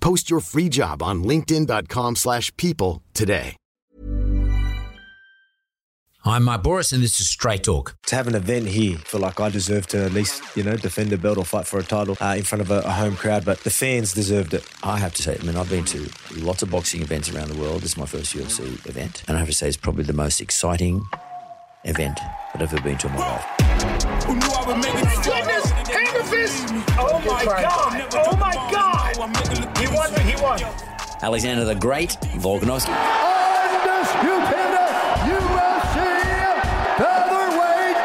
Post your free job on linkedin.com/people slash people today. I'm Mark Bouris, and this is Straight Talk. to have an event here, I feel like I deserve to at least, you know, defend a belt or fight for a title uh, in front of a, a home crowd. But the fans deserved it. I have to say, I mean, I've been to lots of boxing events around the world. This is my first UFC event. And I have to say, it's probably the most exciting event that I've ever been to in my life. Goodness, hand fist! Oh my god! Oh my god! He won. He won. Alexander the Great, Volkanovski. Undisputed UFC featherweight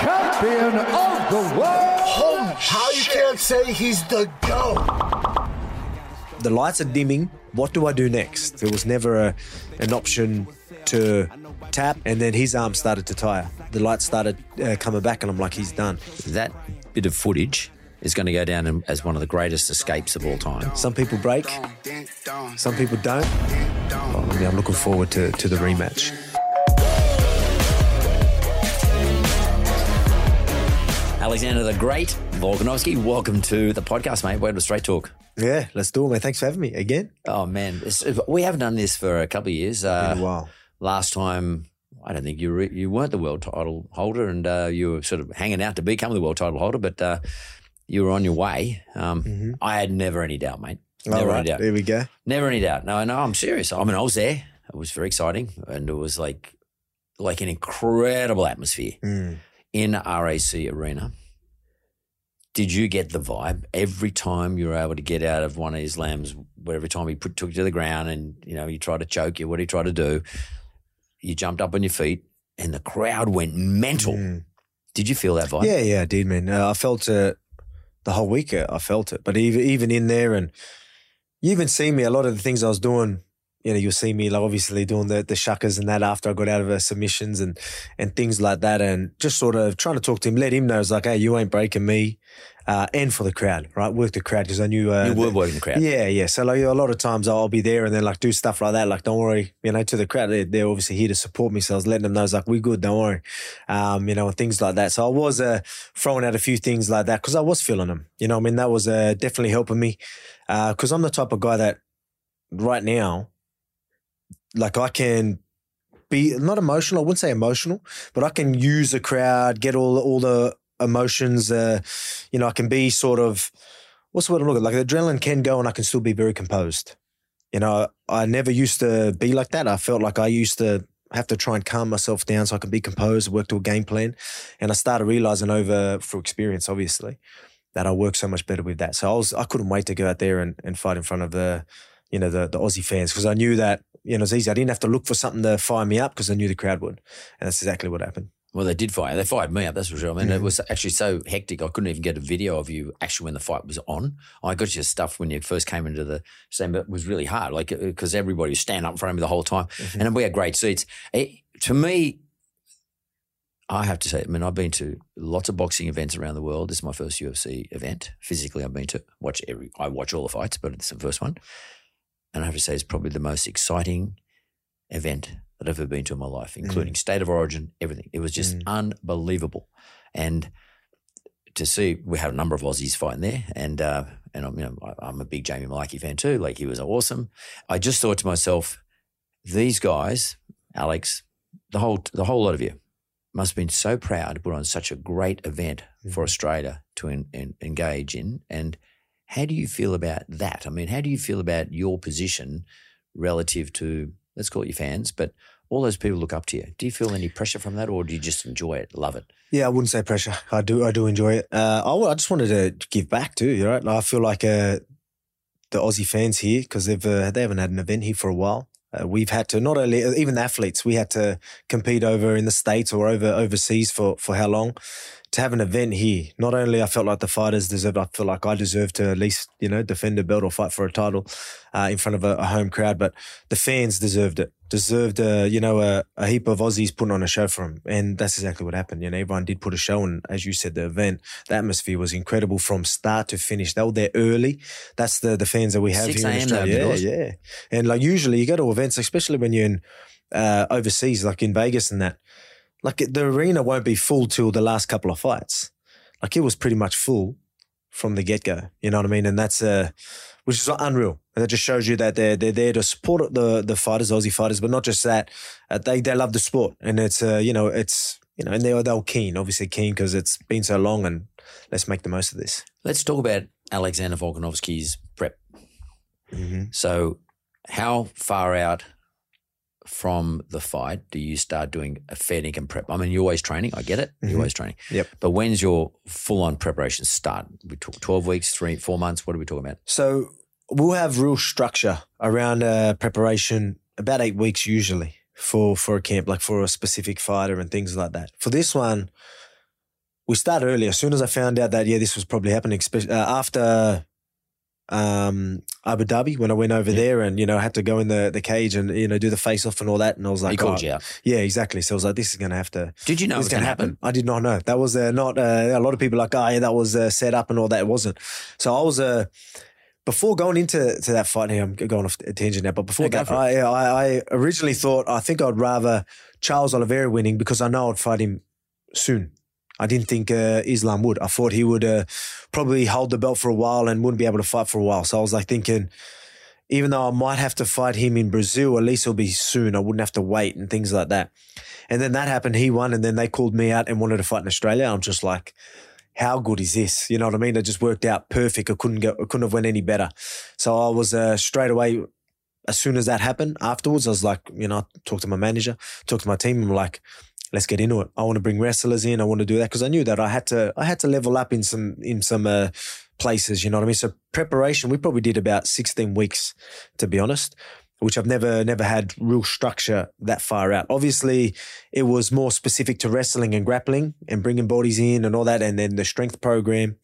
champion of the world. How you can't say he's the GOAT? The lights are dimming. What do I do next? There was never a, an option to tap, and then his arm started to tire. The lights started uh, coming back, and I'm like, he's done. That bit of footage is going to go down as one of the greatest escapes of all time. Some people break, some people don't. Well, I mean, I'm looking forward to, to the rematch. Alexander the Great, Volkanovski, welcome to the podcast, mate. Welcome to Straight Talk. Yeah, let's do it, man. Thanks for having me again. Oh, man. It's- we haven't done this for a couple of years. Uh, while. last time I don't think you were, you weren't the world title holder, and uh, you were sort of hanging out to become the world title holder, but uh, you were on your way. Um, I had never any doubt, mate. Mm-hmm. Never right, any doubt. there we go. Never any doubt. No, no, I'm serious. I mean, I was there. It was very exciting, and it was like like an incredible atmosphere Mm. in RAC Arena. Did you get the vibe every time you were able to get out of one of his lambs? Where every time he put, took you to the ground and you know he tried to choke you, what did he try to do? You jumped up on your feet, and the crowd went mental. Mm. Did you feel that vibe? Yeah, yeah, I did, man. Uh, I felt it the whole week. I felt it, but even even in there, and you even see me. A lot of the things I was doing, you know, you'll see me like obviously doing the the shuckers and that after I got out of the submissions and and things like that, and just sort of trying to talk to him, let him know it's like, hey, you ain't breaking me, uh, and for the crowd, right? Work the crowd because I knew uh, you were working the crowd. Yeah, yeah. So like a lot of times I'll be there and then like do stuff like that. Like, don't worry, you know, to the crowd, they're, they're obviously here to support me. So I was letting them know, it's like, we're good, don't worry. Um, you know, and things like that. So I was uh, throwing out a few things like that because I was feeling them. You know, I mean, that was uh, definitely helping me because I'm the type of guy that right now, like I can be not emotional. I wouldn't say emotional, but I can use the crowd, get all all the emotions. Uh, you know, I can be sort of what's the word I'm looking like? The adrenaline can go, and I can still be very composed. You know, I never used to be like that. I felt like I used to have to try and calm myself down so I can be composed, work to a game plan, and I started realizing over through experience, obviously, that I work so much better with that. So I was I couldn't wait to go out there and, and fight in front of the you know the the Aussie fans because I knew that you know it's easy. I didn't have to look for something to fire me up because I knew the crowd would, and that's exactly what happened. Well, they did fire. They fired me up. That's for sure. I mean, Mm-hmm. it was actually so hectic. I couldn't even get a video of you actually when the fight was on. I got your stuff when you first came into the stand, but it was really hard, like because everybody was standing up in front of me the whole time, Mm-hmm. and we had great seats. It, to me, I have to say, I mean, I've been to lots of boxing events around the world. This is my first UFC event. Physically, I've been to watch every. I watch all the fights, but it's the first one, and I have to say, it's probably the most exciting event that I've ever been to in my life, mm. including state of origin, everything. It was just mm. unbelievable, and to see we had a number of Aussies fighting there, and uh, and I'm you know I'm a big Jamie Mullarkey fan too. Like he was awesome. I just thought to myself, these guys, Alex, the whole the whole lot of you, must have been so proud to put on such a great event mm. for Australia to en- en- engage in. And how do you feel about that? I mean, how do you feel about your position relative to let's call it your fans, but all those people look up to you. Do you feel any pressure from that, or do you just enjoy it, love it? Yeah, I wouldn't say pressure. I do, I do enjoy it. Uh, I, I just wanted to give back too. You right? I feel like uh, the Aussie fans here because they've uh, they haven't had an event here for a while. Uh, we've had to not only even the athletes we had to compete over in the states or over overseas for for how long to have an event here. Not only I felt like the fighters deserved, I feel like I deserved to at least you know defend a belt or fight for a title uh, in front of a, a, home crowd. But the fans deserved it. Deserved a you know a, a, heap of Aussies putting on a show for him, and that's exactly what happened. You know everyone did put a show, and as you said, the event, the atmosphere was incredible from start to finish. They were there early. That's the the fans that we have 6 here in Australia. Yeah, yeah. And like usually you go to events, especially when you're in uh, overseas, like in Vegas and that. Like the arena won't be full till the last couple of fights like it was pretty much full from the get go. You know what I mean? And that's uh, which is unreal. And that just shows you that they're they're there to support the the fighters, Aussie fighters, but not just that. Uh, they they love the sport, and it's uh, you know it's you know, and they are they were keen, obviously keen because it's been so long, and let's make the most of this. Let's talk about Alexander Volkanovski's prep. Mm-hmm. So, how far out from the fight do you start doing a fair income prep? I mean, you're always training. I get it. You're Mhm. always training. Yep. But when's your full on preparation start? We talk 12 weeks, three, four months. What are we talking about? So we'll have real structure around uh, preparation about eight weeks usually for for a camp, like for a specific fighter and things like that. For this one, we start early. As soon as I found out that yeah, this was probably happening, especially uh, after um, Abu Dhabi when I went over there and you know had to go in the the cage and you know do the face off and all that, and I was like, he called oh, you out. yeah, exactly. So I was like, this is going to have to Did you know it was going to happen? I did not know. That was uh, not uh, a lot of people like, oh, yeah, that was uh, set up and all that. It wasn't. So I was uh, before going into to that fight. Here, I'm going off a tangent now, but before Yeah, that. I, I I originally thought I think I'd rather Charles Oliveira winning because I know I'd fight him soon. I didn't think uh, Islam would. I thought he would uh, probably hold the belt for a while and wouldn't be able to fight for a while. So I was like thinking, even though I might have to fight him in Brazil, at least it'll be soon. I wouldn't have to wait and things like that. And then that happened. He won, and then they called me out and wanted to fight in Australia. I'm just like, how good is this? You know what I mean? It just worked out perfect. I couldn't go. I couldn't have went any better. So I was uh, straight away. As soon as that happened, afterwards, I was like, you know, I talked to my manager, talked to my team. I'm like, let's get into it. I want to bring wrestlers in. I want to do that because I knew that I had to. I had to level up in some in some uh, places. You know what I mean? So preparation, we probably did about 16 weeks, to be honest, which I've never never had real structure that far out. Obviously, it was more specific to wrestling and grappling and bringing bodies in and all that, and then the strength program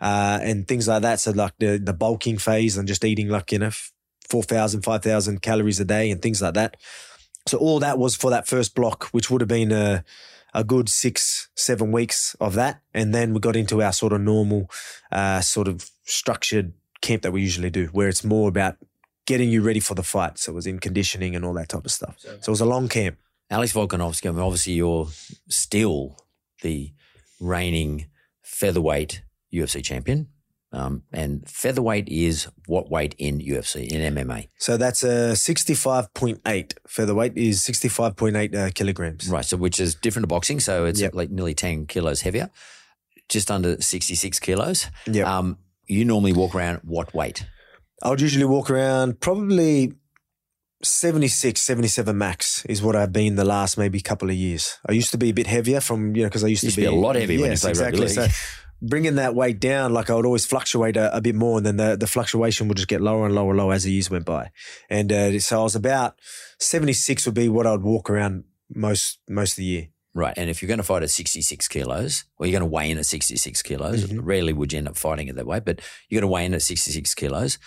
uh, and things like that. So like the the bulking phase and just eating like you know 4,000, 5,000 calories a day and things like that. So all that was for that first block, which would have been a, a good six, seven weeks of that. And then we got into our sort of normal, uh, sort of structured camp that we usually do, where it's more about getting you ready for the fight. So it was in conditioning and all that type of stuff. So it was a long camp. Alex Volkanovski, I mean, obviously you're still the reigning featherweight UFC champion. Um, and featherweight is what weight in UFC, in MMA? So that's a 65.8 featherweight is 65.8 uh, kilograms. Right. So, which is different to boxing. So it's Yep. like nearly 10 kilos heavier, just under 66 kilos. Yep. Um, you normally walk around what weight? I would usually walk around probably 76, 77 max is what I've been the last maybe couple of years. I used to be a bit heavier from, you know, because I used, Used to to be, be a lot heavier when you yes, played exactly. So bringing that weight down, like I would always fluctuate a, a bit more and then the, the fluctuation would just get lower and lower and lower as the years went by. And uh, so I was about 76 would be what I'd walk around most, most of the year. Right. And if you're going to fight at 66 kilos, or you're going to weigh in at 66 kilos, Mhm. rarely would you end up fighting at that weight, but you're going to weigh in at 66 kilos.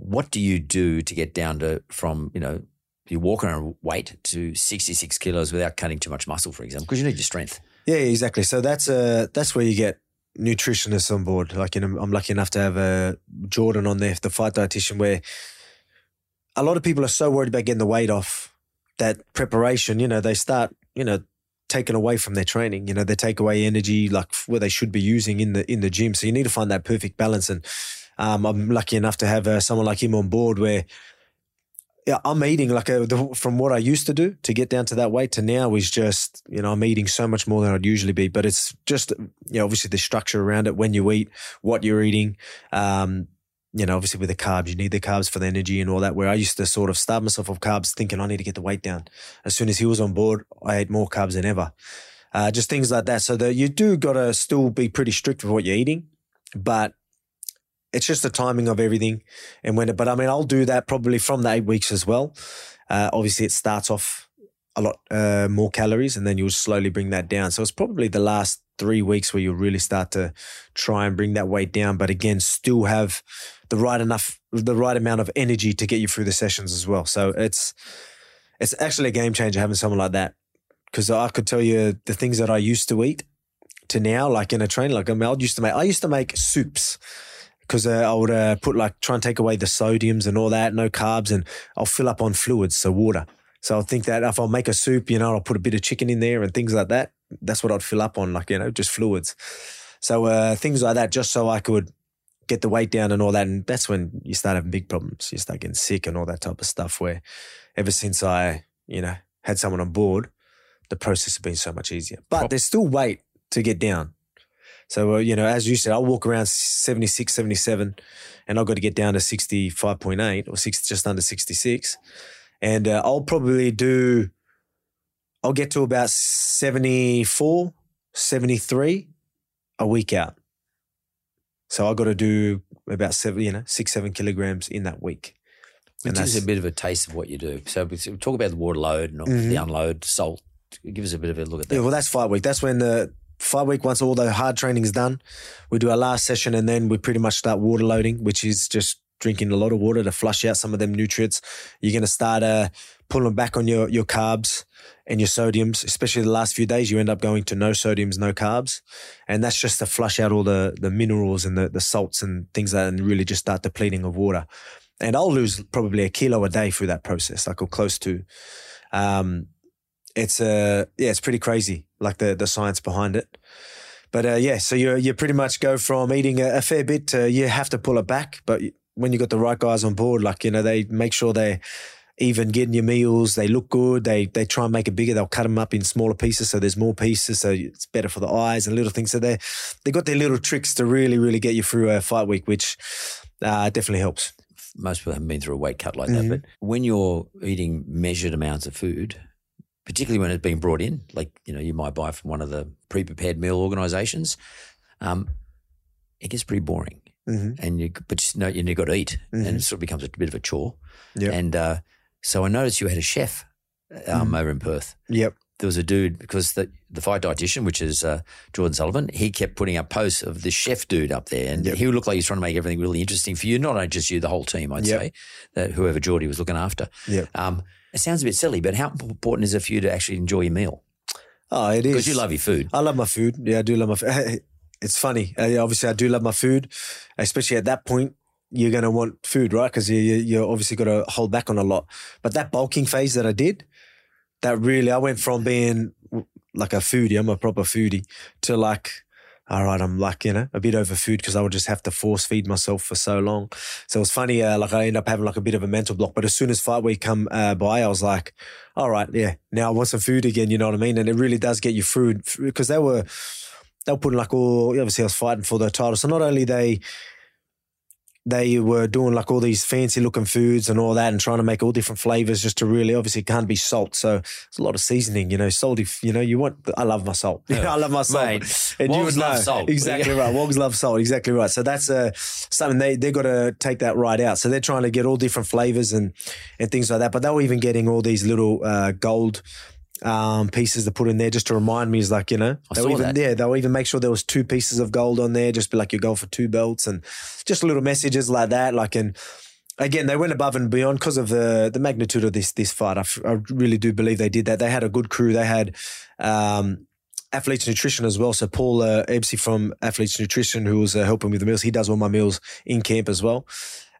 What do you do to get down to from, you know, you walk around weight to 66 kilos without cutting too much muscle, for example, because you need your strength. Yeah, exactly. So that's a that's where you get nutritionists on board. Like, you know, I'm lucky enough to have a Jordan on there, the fight dietitian, where a lot of people are so worried about getting the weight off that preparation. You know, they start, you know, taken away from their training. You know, they take away energy like where they should be using in the in the gym. So you need to find that perfect balance. And um, I'm lucky enough to have uh, someone like him on board where yeah, I'm eating like a, the, from what I used to do to get down to that weight to now is just, you know, I'm eating so much more than I'd usually be. But it's just, you know, obviously the structure around it, when you eat, what you're eating, um, you know, obviously with the carbs, you need the carbs for the energy and all that. Where I used to sort of starve myself of carbs, thinking I need to get the weight down. As soon as he was on board, I ate more carbs than ever. Uh, just things like that. So that you do got to still be pretty strict with what you're eating, but it's just the timing of everything and when it, but I mean, I'll do that probably from the eight weeks as well. Uh, obviously it starts off a lot uh, more calories and then you'll slowly bring that down. So it's probably the last three weeks where you'll really start to try and bring that weight down, but again, still have the right enough, the right amount of energy to get you through the sessions as well. So it's, it's actually a game changer having someone like that because I could tell you the things that I used to eat to now, like in a train, like I, mean, I used to make, I used to make soups because uh, I would uh, put like try and take away the sodiums and all that, no carbs, and I'll fill up on fluids, so water. So I think that if I'll make a soup, you know, I'll put a bit of chicken in there and things like that. That's what I'd fill up on, like you know, just fluids. So uh, things like that, just so I could get the weight down and all that. And that's when you start having big problems. You start getting sick and all that type of stuff. Where ever since I, you know, had someone on board, the process has been so much easier. But there's still weight to get down. So, uh, you know, as you said, I'll walk around 76, 77, and I've got to get down to 65.8 or six, just under 66. And uh, I'll probably do, I'll get to about 74, 73 a week out. So I've got to do about seven, you know, six, seven kilograms in that week. It gives us a bit of a taste of what you do. So we talk about the water load and Mm-hmm. the unload, salt. Give us a bit of a look at that. Yeah, well, that's five week. That's when the five week, once all the hard training is done, we do our last session and then we pretty much start water loading, which is just drinking a lot of water to flush out some of them nutrients. You're going to start uh, pulling back on your, your carbs and your sodiums, especially the last few days. You end up going to no sodiums, no carbs. And that's just to flush out all the, the minerals and the, the salts and things that and really just start depleting of water. And I'll lose probably a kilo a day through that process, like or close to. Um, it's uh yeah, it's pretty crazy, like the the science behind it. But uh, yeah, so you you pretty much go from eating a, a fair bit to you have to pull it back. But when you got the right guys on board, like you know, they make sure they even getting your meals. They look good. They they try and make it bigger. They'll cut them up in smaller pieces, so there's more pieces, so it's better for the eyes and little things. So they they got their little tricks to really really get you through a fight week, which uh, definitely helps. Most people haven't been through a weight cut like Mm-hmm. that. But when you're eating measured amounts of food, particularly when it's being brought in, like you know, you might buy from one of the pre-prepared meal organisations, um, it gets pretty boring. Mhm. And you, but you know, you got to eat, and Mm-hmm. it sort of becomes a bit of a chore. Yep. And uh, so I noticed you had a chef um, Mm-hmm. over in Perth. Yep. There was a dude because the the fight dietitian, which is uh, Jordan Sullivan, he kept putting up posts of the chef dude up there, and Yep. he would look like he's trying to make everything really interesting for you. Not only just you, the whole team. I'd Yep. say that whoever Geordie was looking after. Yep. Um, it sounds a bit silly, but how important is it for you to actually enjoy your meal? Oh, it is Because you love your food. I love my food. Yeah, I do love my food. It's funny. Uh, obviously, I do love my food, especially at that point. You're going to want food, right? Because you, you, you obviously got to hold back on a lot. But that bulking phase that I did, that really, I went from being like a foodie, I'm a proper foodie, to like, all right, I'm like, you know, a bit over food because I would just have to force feed myself for so long. So it was funny. Uh, like I end up having like a bit of a mental block. But as soon as fight week come uh, by, I was like, all right, yeah, now I want some food again. You know what I mean? And it really does get you through because they were, they were putting like all, obviously I was fighting for the title. So not only they, they were doing like all these fancy looking foods and all that and trying to make all different flavors just to really obviously it can't be salt. So it's a lot of seasoning, you know, salty, you know, you want, I love my salt. I love my salt. Mate, and Wogs would love know. salt. Exactly right. Wogs love salt. Exactly right. So that's uh, something they, they've got to take that right out. So they're trying to get all different flavors and, and things like that. But they were even getting all these little uh, gold um, pieces to put in there just to remind me is like, you know, I they'll even, that. yeah, they'll even make sure there was two pieces of gold on there, just be like, you go for two belts and just little messages like that. Like, and again, they went above and beyond because of the, the magnitude of this, this fight. I, f- I really do believe they did that. They had a good crew. They had, um, Athletes Nutrition as well. So Paul uh, Ebsey from Athletes Nutrition, who was uh, helping with the meals, he does all my meals in camp as well.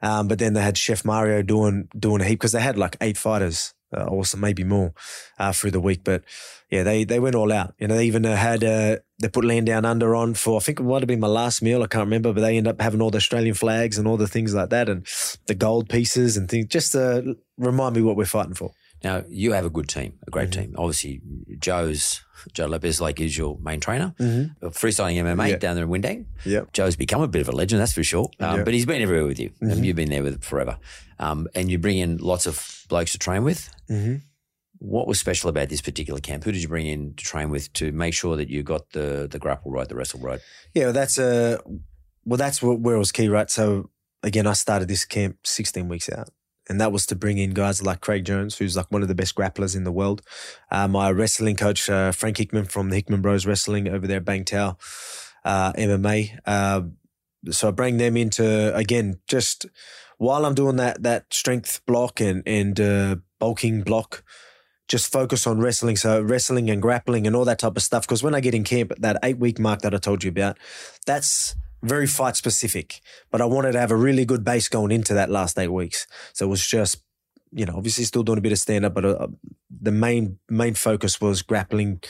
Um, but then they had Chef Mario doing doing a heap because they had like eight fighters, uh, or some maybe more, uh, through the week. But yeah, they they went all out. You know, they even uh, had uh, they put Land Down Under on for I think it might have been my last meal. I can't remember, but they end up having all the Australian flags and all the things like that, and the gold pieces and things, just to remind me what we're fighting for. Now you have a good team, a great Mm-hmm. team. Obviously, Joe's Joe Lopez like is your main trainer. Mm-hmm. Freestyling MMA Yeah. down there in Windang. Yep. Joe's become a bit of a legend, that's for sure. Um, Yeah. Mm-hmm. But he's been everywhere with you, and you've been there with forever. Um, and you bring in lots of blokes to train with. Mm-hmm. What was special about this particular camp? Who did you bring in to train with to make sure that you got the the grapple right, the wrestle right? Yeah, well, that's uh, well, that's where it was key, right? So again, I started this camp 16 weeks out, and that was to bring in guys like Craig Jones, who's like one of the best grapplers in the world. Uh, my wrestling coach, uh, Frank Hickman from the Hickman Bros Wrestling over there at Bang Tao uh, MMA. Uh, so I bring them into again just while I'm doing that that strength block and and uh, bulking block just focus on wrestling. So wrestling and grappling and all that type of stuff. Because when I get in camp, that eight week mark that I told you about, that's very fight specific. But I wanted to have a really good base going into that last eight weeks. So it was just, you know, obviously still doing a bit of stand up, but uh, the main main focus was grappling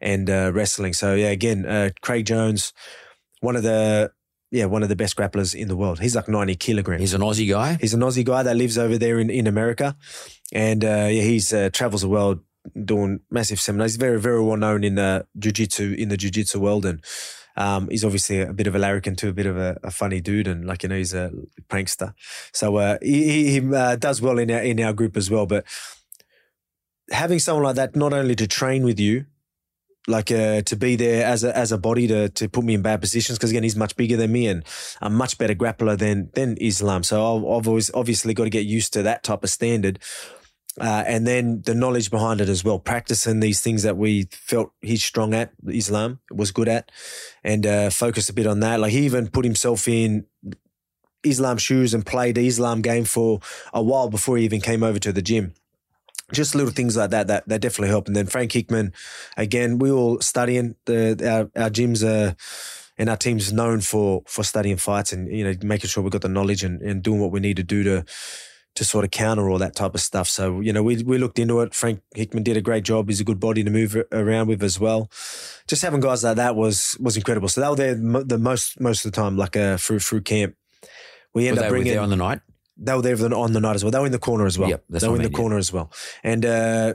and uh, wrestling. So yeah, again, uh, Craig Jones, one of the yeah one of the best grapplers in the world. He's like ninety kilograms. He's an Aussie guy. He's an Aussie guy that lives over there in, in America, and uh, yeah, he's uh, travels the world doing massive seminars. He's very very well known in the jiu-jitsu in the jiu-jitsu world, and um, he's obviously a bit of a larrikin too, a bit of a, a funny dude, and like you know, he's a prankster. So uh, he, he uh, does well in our in our group as well. But having someone like that, not only to train with you. Like uh, to be there as a as a body to to put me in bad positions because again he's much bigger than me and a much better grappler than than Islam. So I've, I've always obviously got to get used to that type of standard, uh, and then the knowledge behind it as well. Practicing these things that we felt he's strong at, Islam was good at, and uh, focus a bit on that. Like he even put himself in Islam shoes and played the Islam game for a while before he even came over to the gym just little things like that that that definitely help. And then Frank Hickman, again, we all studying. The our, our gyms are and our team's known for for studying fights and you know making sure we've got the knowledge and, and doing what we need to do to to sort of counter all that type of stuff. So you know we we looked into it. Frank Hickman did a great job. He's a good body to move around with as well. Just having guys like that was was incredible. So they were there the most most of the time, like uh, through through camp. We Were end up bringing there on the night? they were there on the night as well. They were in the corner as well. Yep, they were in I the mean, yeah. corner as well. And uh,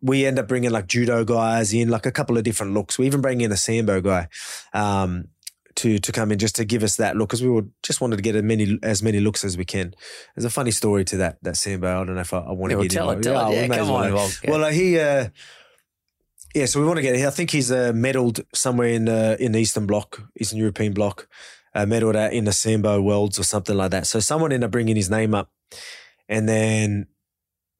we end up bringing like judo guys in, like a couple of different looks. We even bring in a sambo guy um, to to come in just to give us that look because we would just wanted to get as many as many looks as we can. There's a funny story to that that sambo. I don't know if I, I want Yeah, to well, get tell it, tell it. we Yeah, come well. on, well, yeah. Well, uh, he. Uh, yeah, so we want to get. I think he's uh, medaled somewhere in uh, in the Eastern Bloc, Eastern European Bloc, uh, medaled at in the Sambo Worlds or something like that. So someone ended up bringing his name up, and then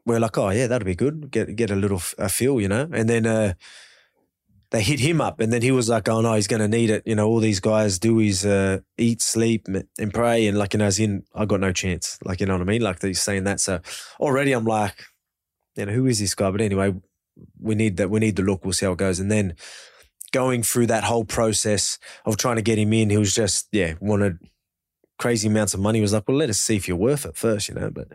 we're like, oh yeah, that'd be good. Get get a little f- a feel, you know. And then uh, they hit him up, and then he was like, oh no, he's going to need it. You know, all these guys do is uh, eat, sleep, and pray, and like you know, as in, I got no chance. Like you know what I mean? Like he's saying that. So already, I'm like, you know, who is this guy? But anyway, we need that. We need the look. We'll see how it goes. And then going through that whole process of trying to get him in, he was just yeah wanted crazy amounts of money. He was like, well, let us see if you're worth it first, you know. But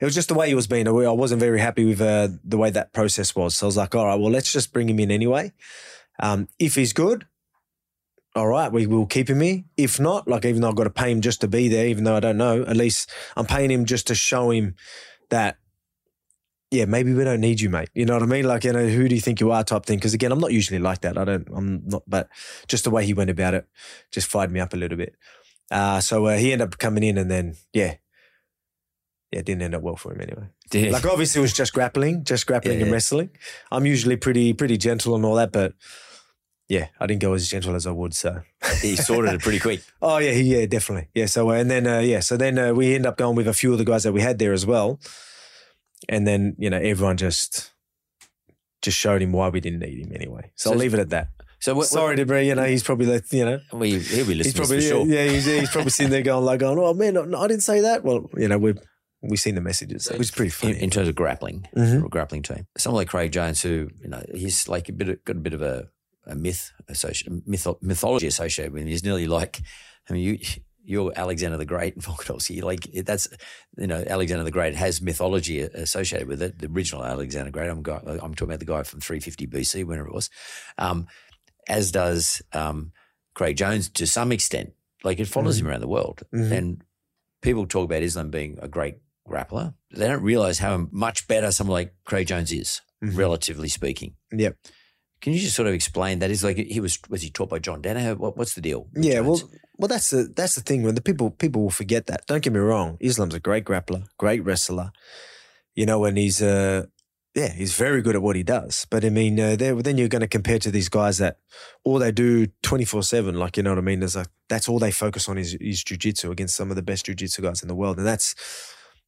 it was just the way he was being. I wasn't very happy with uh, the way that process was. So I was like, all right, well, let's just bring him in anyway. Um, if he's good, all right, we will keep him here. If not, like even though I've got to pay him just to be there, even though I don't know, at least I'm paying him just to show him that yeah, maybe we don't need you, mate. You know what I mean? Like, you know, who do you think you are type thing. Because again, I'm not usually like that. I don't, I'm not, but just the way he went about it just fired me up a little bit. Uh, so uh, he ended up coming in and then, yeah, yeah, it didn't end up well for him anyway. Yeah. Like, obviously, it was just grappling, just grappling Yeah. and wrestling. I'm usually pretty, pretty gentle and all that, but yeah, I didn't go as gentle as I would. So, he sorted it pretty quick. Oh yeah, he- yeah, definitely. Yeah. So uh, and then uh, yeah, so then uh, we end up going with a few of the guys that we had there as well, and then you know everyone just just showed him why we didn't need him anyway. So, So- I'll leave it at that. So what, Sorry to be, you know, he's probably like, you know, Well, he- he'll be he's listening probably for sure. yeah, he's, he's probably sitting there going like, going, oh man, I didn't say that. Well, you know, we've we've seen the messages, which is pretty in, funny. in terms of grappling, Mhm. or grappling team. Someone like Craig Jones, who you know, he's like a bit of, got a bit of a, a myth associated, mytho- mythology associated with him. He's nearly like, I mean, you. You're Alexander the Great and Volkanovski. Like that's, you know, Alexander the Great has mythology associated with it. The original Alexander the Great. I'm, I'm talking about the guy from 350 BC, whenever it was. Um, as does um, Craig Jones to some extent. Like it follows him around the world, Mhm. and people talk about Islam being a great grappler. They don't realize how much better someone like Craig Jones is, Mhm. relatively speaking. Yep. Can you just sort of explain that? Is like he was was he taught by John Danaher? What, what's the deal? Yeah, Jones? well, well, that's the that's the thing when the people people will forget that. Don't get me wrong, Islam's a great grappler, great wrestler, you know, and he's uh yeah, he's very good at what he does. But I mean, uh, then you're going to compare to these guys that all they do twenty four seven, like you know what I mean. There's like that's all they focus on is is jujitsu against some of the best jujitsu guys in the world, and that's.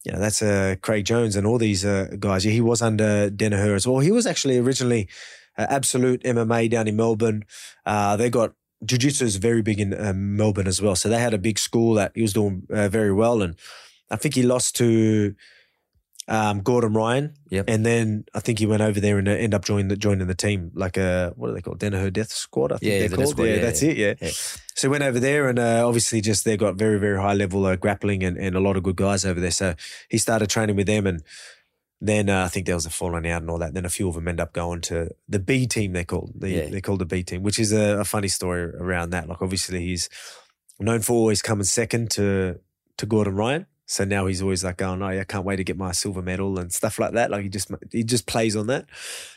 You know, that's uh, Craig Jones and all these uh, guys. Yeah, he was under Danaher as well. He was actually originally uh, Absolute MMA down in Melbourne. Uh, they got jiu-jitsu is very big in um, Melbourne as well. So they had a big school that he was doing uh, very well. And I think he lost to um, Gordon Ryan. Yep. And then I think he went over there and uh, ended up joining the, joining the team, like a, what are they called? Danaher Death Squad, I think Yeah, they're the called. Squad, yeah, yeah, that's yeah. it. Yeah. So he went over there and uh, obviously just they got very, very high level uh, grappling and, and a lot of good guys over there. So he started training with them and then uh, I think there was a falling out and all that. Then a few of them end up going to the B team. They're called. The, Yeah. They're called the B team, which is a, a funny story around that. Like obviously he's known for always coming second to to Gordon Ryan. So now he's always like, going, oh no, I can't wait to get my silver medal and stuff like that. Like he just he just plays on that.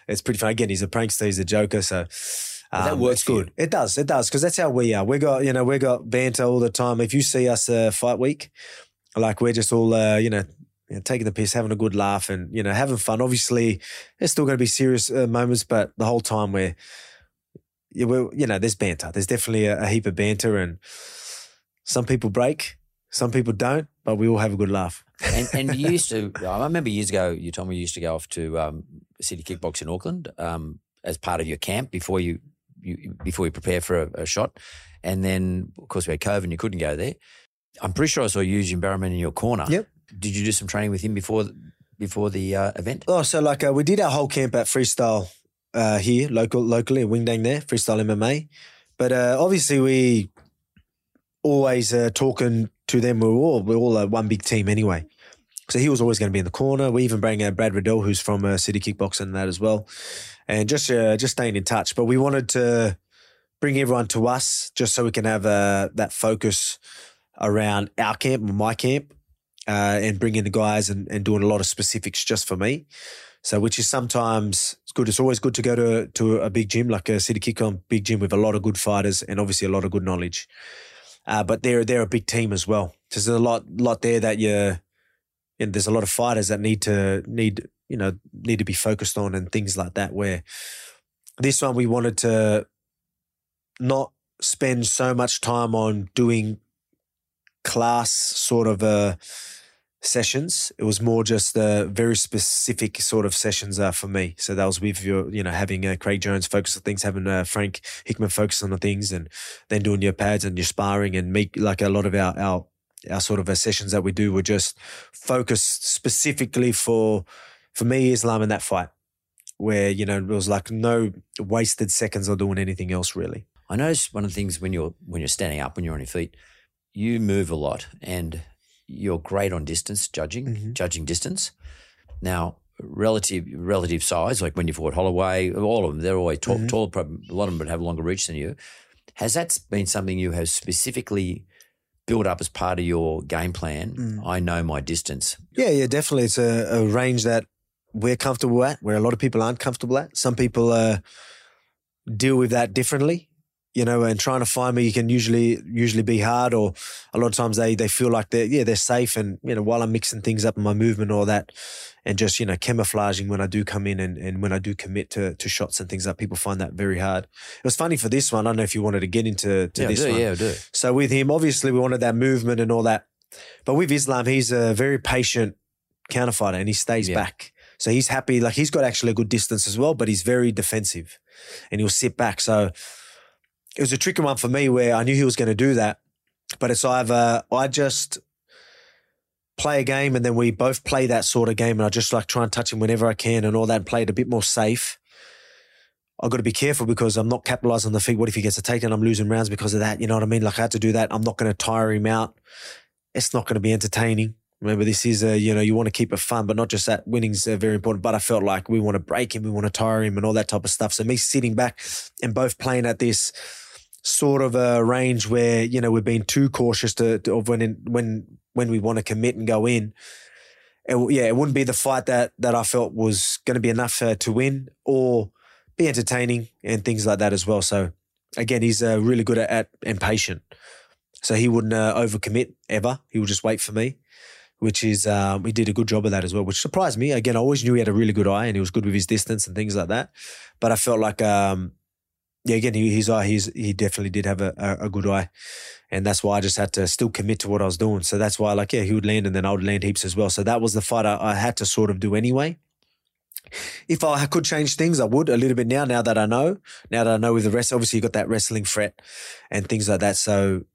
It's pretty fun. Again, he's a prankster, he's a joker. So But that um, works it's for you. good. It does, it does, because that's how we are. We got you know we got banter all the time. If you see us uh, fight week, like we're just all uh, you know. You know, taking the piss, having a good laugh, and you know, having fun. Obviously, there's still going to be serious uh, moments, but the whole time we're, yeah, we're, you know, there's banter. There's definitely a, a heap of banter, and some people break, some people don't, but we all have a good laugh. and, and you used to, I remember years ago, you told me you used to go off to um, City Kickbox in Auckland um, as part of your camp before you, you before you prepare for a, a shot. And then, of course, we had COVID and you couldn't go there. I'm pretty sure I saw you, Eugene Bareman in your corner. Yep. Did you do some training with him before before the uh, event? Oh, so like uh, we did our whole camp at Freestyle uh, here, local, locally in Windang there, Freestyle MMA. But uh, obviously we always uh, talking to them. We're all we're all one big team anyway. So he was always going to be in the corner. We even bring uh, Brad Riddell, who's from uh, City Kickboxing, and that as well, and just just staying in touch. But we wanted to bring everyone to us just so we can have that focus around our camp, my camp, uh, and bringing the guys and, and doing a lot of specifics just for me. So, which is sometimes it's good. It's always good to go to to a big gym like a City Kickon big gym with a lot of good fighters and obviously a lot of good knowledge. Uh, but they're they're a big team as well. There's a lot lot there that you, and there's a lot of fighters that need to need you know need to be focused on and things like that. Where this one we wanted to not spend so much time on doing class sort of uh, sessions. It was more just uh, very specific sort of sessions uh, for me. So that was with your, you know, having uh, Craig Jones focus on things, having uh, Frank Hickman focus on the things, and then doing your pads and your sparring and make like a lot of our our our sort of uh, sessions that we do were just focused specifically for for me Islam in that fight. Where you know it was like no wasted seconds or doing anything else really. I noticed one of the things when you're when you're standing up, when you're on your feet, you move a lot, and you're great on distance judging, Mhm. judging distance. Now, relative relative size, like when you fought Holloway, all of them, they're always tall, Mhm. tall. Probably a lot of them would have longer reach than you. Has that been something you have specifically built up as part of your game plan? Mm. I know my distance. Yeah, yeah, definitely. It's a, a range that we're comfortable at, where a lot of people aren't comfortable at. Some people uh, deal with that differently, you know, and trying to find me you can usually usually be hard or a lot of times they they feel like they're yeah, they're safe and you know, while I'm mixing things up in my movement or that and just, you know, camouflaging when I do come in and, and when I do commit to to shots and things like people find that very hard. It was funny for this one. I don't know if you wanted to get into to yeah, this do, one. yeah, I do. So with him, obviously, we wanted that movement and all that. But with Islam, he's a very patient counterfighter and he stays Yeah. back. So he's happy. Like he's got actually a good distance as well, but he's very defensive and he'll sit back. So it was a tricky one for me where I knew he was going to do that. But it's either I just play a game and then we both play that sort of game and I just like try and touch him whenever I can and all that and play it a bit more safe. I've got to be careful because I'm not capitalizing on the feet. What if he gets a takedown? I'm losing rounds because of that. You know what I mean? Like I had to do that. I'm not going to tire him out. It's not going to be entertaining. Remember, this is a, you know, you want to keep it fun, but not just that. Winning's very important. But I felt like we want to break him, we want to tire him, and all that type of stuff. So me sitting back and both playing at this sort of a range where you know we're being too cautious to, to of when in, when when we want to commit and go in, it, yeah, it wouldn't be the fight that that I felt was going to be enough uh, to win or be entertaining and things like that as well. So again, he's uh, really good at, at and patient. So he wouldn't uh, overcommit ever. He would just wait for me, which is um, he did a good job of that as well, which surprised me. Again, I always knew he had a really good eye and he was good with his distance and things like that. But I felt like um, yeah, again, his eye, uh, he's, he definitely did have a, a, a good eye. And that's why I just had to still commit to what I was doing. So that's why, like, yeah, he would land and then I would land heaps as well. So that was the fight I, I had to sort of do anyway. If I could change things, I would a little bit now, now that I know. Now that I know with the rest, obviously you got that wrestling fret and things like that. So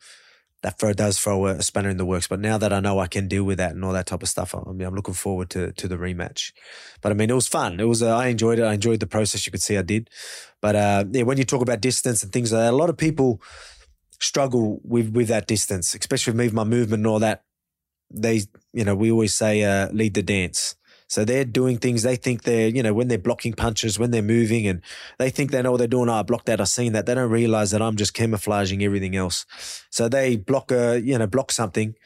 that throw does throw a, spanner in the works. But now that I know I can deal with that and all that type of stuff, I mean, I'm looking forward to to the rematch. But I mean, it was fun. It was. Uh, I enjoyed it. I enjoyed the process. You could see I did. But uh, yeah, when you talk about distance and things like that, a lot of people struggle with with that distance, especially with me, my movement and all that. They, you know, we always say uh, lead the dance. So they're doing things. They think they're, you know, when they're blocking punches, when they're moving, and they think they know what they're doing. Oh, I blocked that. I've seen that. They don't realize that I'm just camouflaging everything else. So they block a, you know, block something.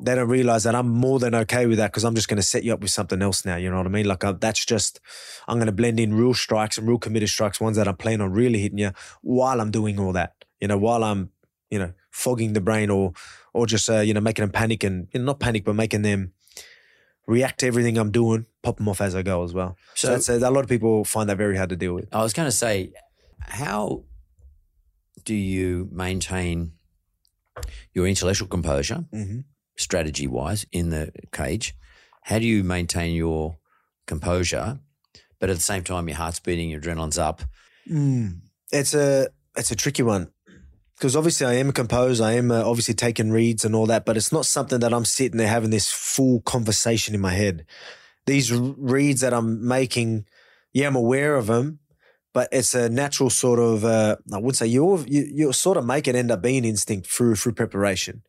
They don't realize that I'm more than okay with that because I'm just going to set you up with something else now. You know what I mean? Like I, that's just, I'm going to blend in real strikes and real committed strikes, ones that I'm planning on really hitting you while I'm doing all that. You know, while I'm, you know, fogging the brain or, or just, uh, you know, making them panic and you know, not panic, but making them react to everything I'm doing, pop them off as I go as well. So, So- that's, a, a lot of people find that very hard to deal with. I was going to say, how do you maintain your intellectual composure, Mm-hmm. strategy wise, in the cage? How do you maintain your composure, but at the same time, your heart's beating, your adrenaline's up? Mm. It's a it's a tricky one because obviously I am composed. I am uh, obviously taking reads and all that, but it's not something that I'm sitting there having this full conversation in my head. These reads that I'm making, yeah, I'm aware of them, but it's a natural sort of. Uh, I would say you you you sort of make it end up being instinct through through preparation.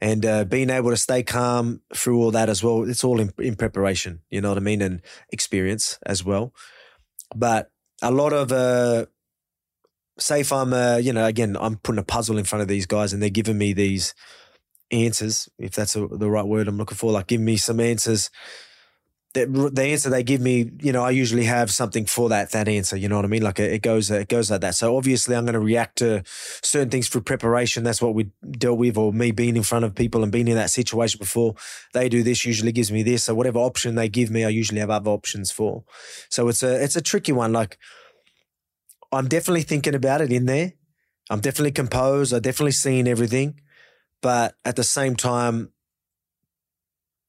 And uh, being able to stay calm through all that as well, it's all in, in preparation, you know what I mean? And experience as well. But a lot of uh, say if I'm, uh, you know, again, I'm putting a puzzle in front of these guys and they're giving me these answers, if that's a, the right word I'm looking for, like giving me some answers. The, the answer they give me, you know, I usually have something for that that answer. You know what I mean? Like it, it goes, it goes like that. So obviously, I'm going to react to certain things through preparation. That's what we dealt with, or me being in front of people and being in that situation before. They do this usually gives me this. So whatever option they give me, I usually have other options for. So it's a it's a tricky one. Like I'm definitely thinking about it in there. I'm definitely composed. I'm definitely seeing everything. But at the same time,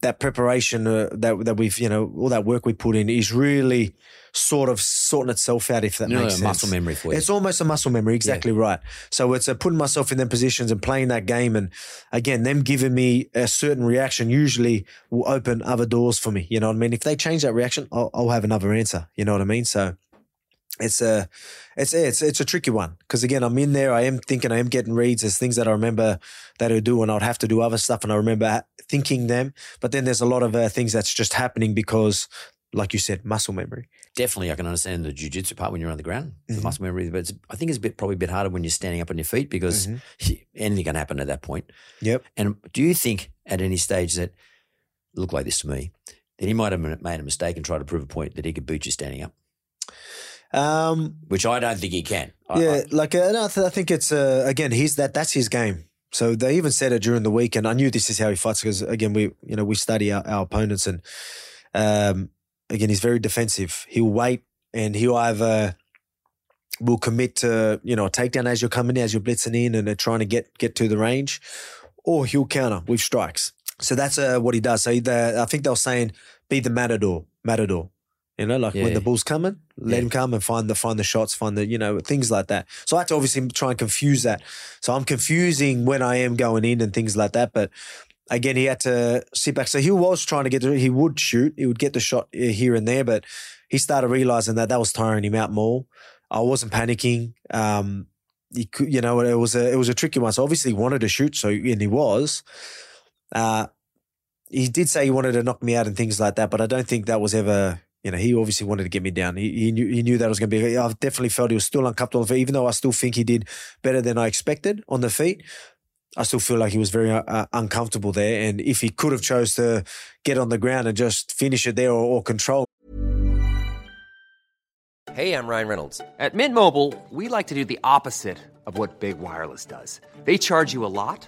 that preparation uh, that that we've, you know, all that work we put in is really sort of sorting itself out, if that know, makes a sense. muscle memory for you. It's almost a muscle memory, exactly right. So it's uh, putting myself in them positions and playing that game. And again, them giving me a certain reaction usually will open other doors for me. You know what I mean? If they change that reaction, I'll, I'll have another answer. You know what I mean? So it's a, it's it's it's a tricky one because again, I'm in there. I am thinking. I am getting reads. There's things that I remember that I do, and I'd have to do other stuff, and I remember thinking them. But then there's a lot of uh, things that's just happening because, like you said, muscle memory. Definitely, I can understand the jujitsu part when you're on the ground, the Mhm. muscle memory. But it's, I think it's a bit probably a bit harder when you're standing up on your feet because Mhm. anything can happen at that point. Yep. And do you think at any stage that looked like this to me that he might have made a mistake and tried to prove a point that he could beat you standing up, Um, which I don't think he can. I- yeah, I- like uh, no, I th- I think it's uh, again he's that that's his game. So they even said it during the week, and I knew this is how he fights because again we you know we study our, our opponents, and um, again he's very defensive. He'll wait and he'll either will commit to you know a takedown as you're coming in, as you're blitzing in, and they're trying to get get to the range, or he'll counter with strikes. So that's uh, what he does. So he, the, I think they were saying be the matador, matador. You know, like when the bull's coming, let Yeah. him come and find the find the shots, find the you know things like that. So I had to obviously try and confuse that. So I'm confusing when I am going in and things like that. But again, he had to sit back. So he was trying to get. The, he would shoot. He would get the shot uh, here and there, but he started realizing that that was tiring him out more. I wasn't panicking. Um, he could, you know, it was a it was a tricky one. So obviously he wanted to shoot. So and he was. Uh, he did say he wanted to knock me out and things like that, but I don't think that was ever. You know, he obviously wanted to get me down. He, he knew he knew that was going to be. I definitely felt he was still uncomfortable, on feet, even though I still think he did better than I expected on the feet. I still feel like he was very uh, uncomfortable there. And if he could have chose to get on the ground and just finish it there or, or control. Hey, I'm Ryan Reynolds. At Mint Mobile, we like to do the opposite of what Big Wireless does. They charge you a lot,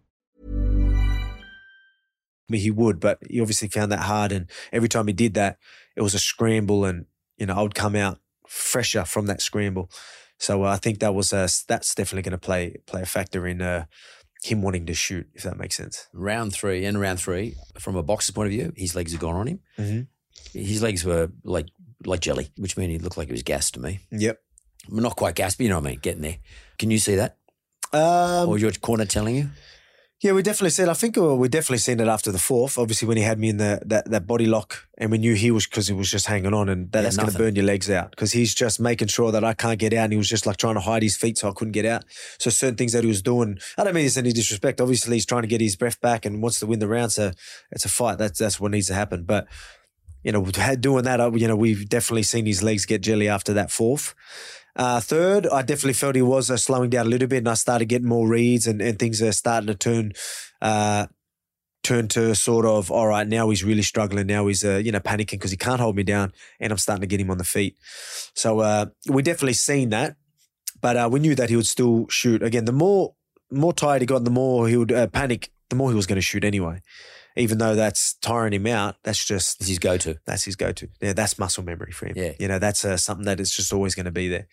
I mean, he would, but he obviously found that hard. And every time he did that, it was a scramble. And, you know, I would come out fresher from that scramble. So uh, I think that was uh, that's definitely going to play play a factor in uh, him wanting to shoot, if that makes sense. Round three and round three, from a boxer's point of view, his legs had gone on him. Mm-hmm. His legs were like like jelly, which meant he looked like he was gassed to me. Yep. Well, not quite gassed, but you know what I mean, getting there. Can you see that? Um, or your corner telling you? Yeah, we definitely said. I think we definitely seen it after the fourth. Obviously, when he had me in the that, that body lock, and we knew he was because he was just hanging on, and that, Yeah, that's going to burn your legs out because he's just making sure that I can't get out, and he was just like trying to hide his feet so I couldn't get out. So certain things that he was doing, I don't mean it's any disrespect. Obviously, he's trying to get his breath back and wants to win the round. So it's a fight. That's that's what needs to happen. But you know, had- doing that, you know, we've definitely seen his legs get jelly after that fourth. Uh, third, I definitely felt he was uh, slowing down a little bit, and I started getting more reads, and, and things are starting to turn, uh, turn to sort of all right. Now he's really struggling. Now he's uh, you know panicking because he can't hold me down, and I'm starting to get him on the feet. So uh, we definitely seen that, but uh, we knew that he would still shoot. Again, the more more tired he got, the more he would uh, panic. The more he was going to shoot anyway. Even though that's tiring him out, that's just It's his go to. that's his go-to. Yeah, that's muscle memory for him. Yeah. you know, that's uh, something that is just always going to be there.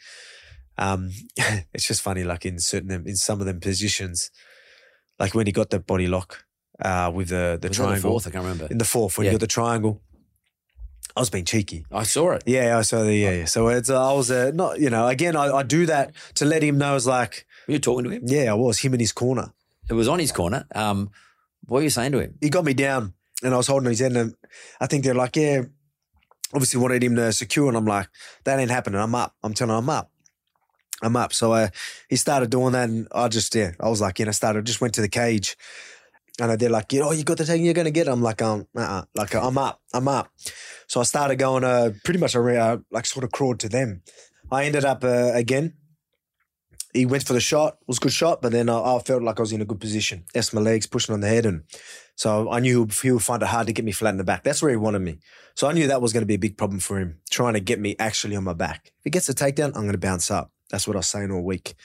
Um, it's just funny, like in certain in some of them positions, like when he got the body lock uh, with the the Was that the triangle fourth? I can't remember. in the fourth when Yeah. he got the triangle. I was being cheeky. I saw it. Yeah, I saw the yeah. yeah. So it's uh, I was uh, not you know again I, I do that to let him know. It's like Were you talking to him? yeah, I was him in his corner. It was on his corner. Um, what were you saying to him? he got me down and I was holding his end and I think they're like, yeah, obviously wanted him to secure and I'm like, that ain't happening. I'm up. I'm telling him I'm up. I'm up. So uh, he started doing that and I just, yeah, I was like, you know, started, just went to the cage and they're like, oh, you got the thing you're going to get. I'm like, um, uh-uh. like I'm up. I'm up. So I started going, uh, pretty much, uh, like sort of crawled to them. I ended up uh, again. He went for the shot. Was a good shot, but then I, I felt like I was in a good position. That's my legs pushing on the head, and so I knew he would, find it hard to get me flat in the back. That's where he wanted me. So I knew that was going to be a big problem for him, trying to get me actually on my back. If he gets a takedown, I'm going to bounce up. That's what I was saying all week.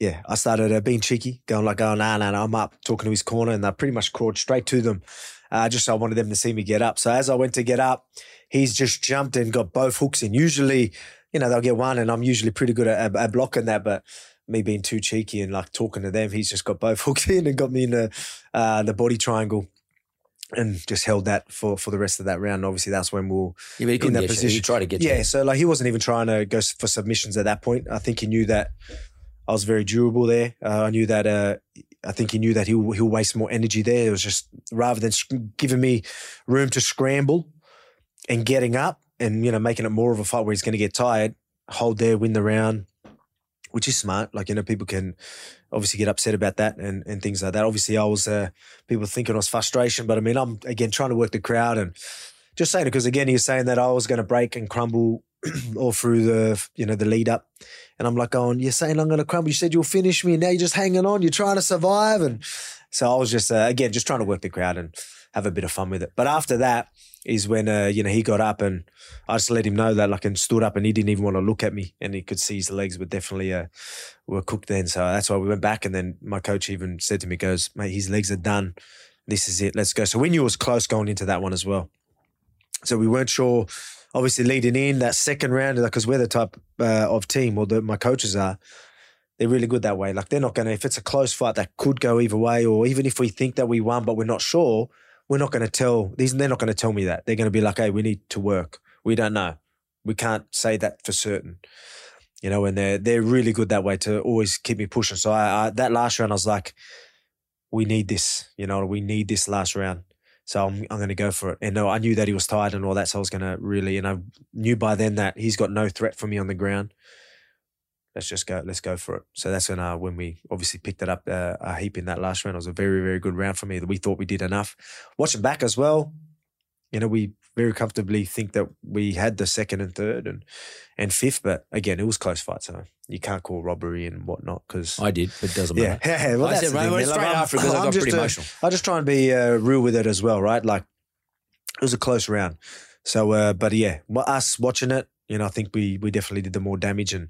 Yeah, I started uh, being cheeky, going like, oh, nah, nah, nah, I'm up, talking to his corner, and I pretty much crawled straight to them. Uh, just so I wanted them to see me get up. So as I went to get up, he's just jumped and got both hooks in. Usually, you know, they'll get one, and I'm usually pretty good at, at blocking that, but me being too cheeky and like talking to them, he's just got both hooks in and got me in the uh, the body triangle and just held that for for the rest of that round. Obviously, that's when we'll Yeah, in that you. position. He tried to get yeah, you. so like he wasn't even trying to go for submissions at that point. I think he knew that I was very durable there. Uh, I knew that. Uh, I think he knew that he'll he'll waste more energy there. It was just rather than giving me room to scramble and getting up and you know making it more of a fight where he's going to get tired, hold there, win the round, which is smart. Like you know, people can obviously get upset about that and, and things like that. Obviously, I was uh, people thinking it was frustration, but I mean, I'm again trying to work the crowd and just saying it because again, he's saying that I was going to break and crumble all through the you know the lead up, and I'm like, going, you're saying I'm going to crumble. You said you'll finish me, and now you're just hanging on. You're trying to survive, and so I was just uh, again just trying to work the crowd and have a bit of fun with it. But after that is when uh, you know he got up and I just let him know that like and stood up and he didn't even want to look at me and he could see his legs were definitely uh, were cooked then. So that's why we went back and then my coach even said to me, goes, mate, his legs are done. This is it. Let's go. So we knew it was close going into that one as well. So we weren't sure. Obviously, leading in that second round, because we're the type uh, of team, or the, my coaches are, they're really good that way. Like they're not going to, if it's a close fight that could go either way, or even if we think that we won but we're not sure, we're not going to tell these. They're not going to tell me that. They're going to be like, "Hey, we need to work. We don't know. We can't say that for certain." You know, and they're they're really good that way to always keep me pushing. So I, I that last round, I was like, "We need this. You know, we need this last round." So I'm I'm going to go for it. And no, I knew that he was tired and all that, so I was going to really, and I knew by then that he's got no threat for me on the ground. Let's just go. Let's go for it. So that's when uh, when we obviously picked it up uh, a heap in that last round. It was a very very good round for me. We thought we did enough. Watching back as well, you know, we very comfortably think that we had the second and third and and fifth, but again, it was close fight, so you can't call robbery and whatnot because I did, but it doesn't matter. yeah. Well, I that's said, right, well, straight Like, after because I got just pretty a- emotional. I just try and be uh, real with it as well, right? Like it was a close round, so uh, but yeah, us watching it, you know, I think we we definitely did the more damage, and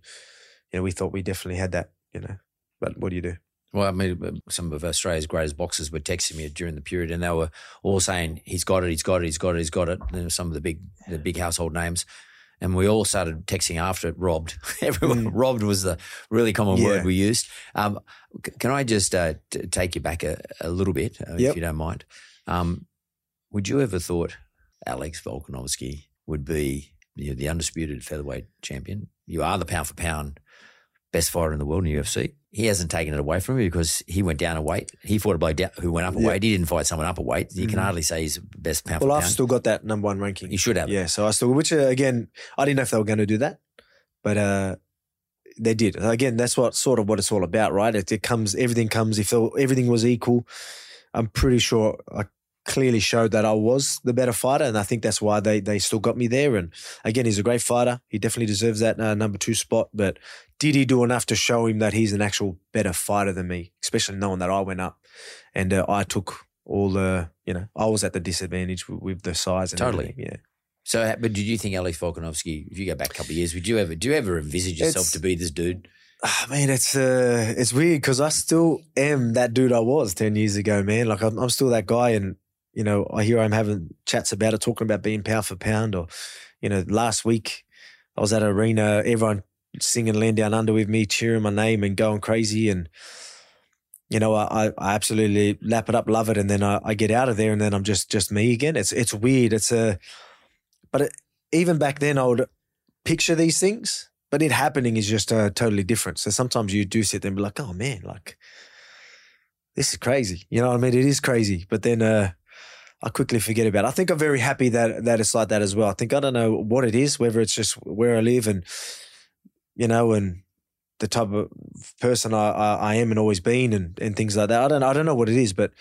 you know, we thought we definitely had that, you know. But what do you do? Well, I mean, uh, some of Australia's greatest boxers were texting me during the period, and they were all saying, "He's got it, he's got it, he's got it, he's got it." And some of the big, the big household names, and we all started texting after it. Robbed, everyone. Robbed was the really common Yeah. word we used. Um, c- can I just uh, t- take you back a, a little bit, uh, Yep. if you don't mind? Um, would you ever thought Alex Volkanovski would be you know, the undisputed featherweight champion? You are the pound for pound best fighter in the world in the UFC. He hasn't taken it away from you because he went down a weight. He fought a bloke down, who went up a Yeah. weight. He didn't fight someone up a weight. You can Mhm. hardly say he's best pound Well, for I've pound. still got that number one ranking. you should have. Yeah, so I still, which uh, again, I didn't know if they were going to do that, but uh, they did. Again, that's what sort of what it's all about, right? It, it comes, everything comes. If everything was equal, I'm pretty sure I clearly showed that I was the better fighter, and I think that's why they they still got me there. And again, he's a great fighter. He definitely deserves that uh, number two spot. But did he do enough to show him that he's an actual better fighter than me? Especially knowing that I went up and uh, I took all the, you know, I was at the disadvantage with, with the size and Totally. everything, Yeah. So, but did you think Alex Volkanovski, if you go back a couple of years, would you ever, do you ever envisage yourself It's- to be this dude? Ah, man, it's uh, it's weird because I still am that dude I was ten years ago, man. Like I'm, I'm still that guy, and you know, I hear I'm having chats about it, talking about being pound for pound, or you know, last week I was at an arena, everyone singing "Land Down Under" with me, cheering my name and going crazy, and you know, I, I absolutely lap it up, love it, and then I, I get out of there, and then I'm just just me again. It's it's weird. It's a, but it, even back then, I would picture these things, but it happening is just uh, totally different. So sometimes you do sit there and be like, oh man, like this is crazy. You know what I mean? It is crazy. But then uh, I quickly forget about it. I think I'm very happy that that it's like that as well. I think I don't know what it is, whether it's just where I live and you know, and the type of person I, I, I am and always been and, and things like that. I don't I don't know what it is, but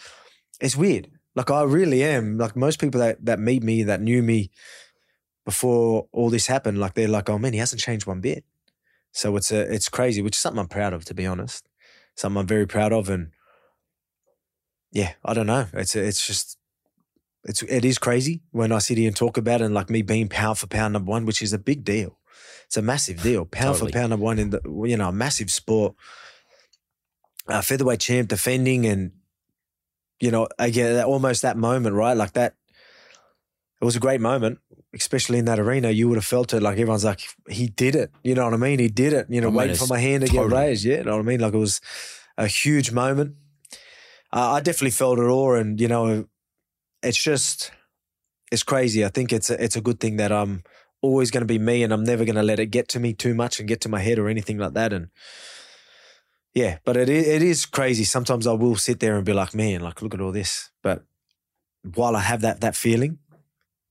it's weird. Like I really am. Like most people that, that meet me, that knew me before all this happened, like they're like, oh man, he hasn't changed one bit. So it's a, it's crazy, which is something I'm proud of, to be honest. Something I'm very proud of, and yeah, I don't know. It's it's just it's it is crazy when I sit here and talk about it, and like me being pound for pound number one, which is a big deal. It's a massive deal. Pound Totally. for pound number one in the you know a massive sport. Uh, featherweight champ defending, and you know again that, almost that moment, right? Like that. It was a great moment, especially in that arena. You would have felt it like everyone's like, he did it. You know what I mean? He did it. You know, I mean, waiting for my hand to totally- get raised. Yeah, you know what I mean? Like it was a huge moment. Uh, I definitely felt it all, and you know, it's just it's crazy. I think it's a, it's a good thing that I'm always going to be me, and I'm never going to let it get to me too much and get to my head or anything like that. And yeah, but it it is crazy. Sometimes I will sit there and be like, man, like look at all this. But while I have that that feeling,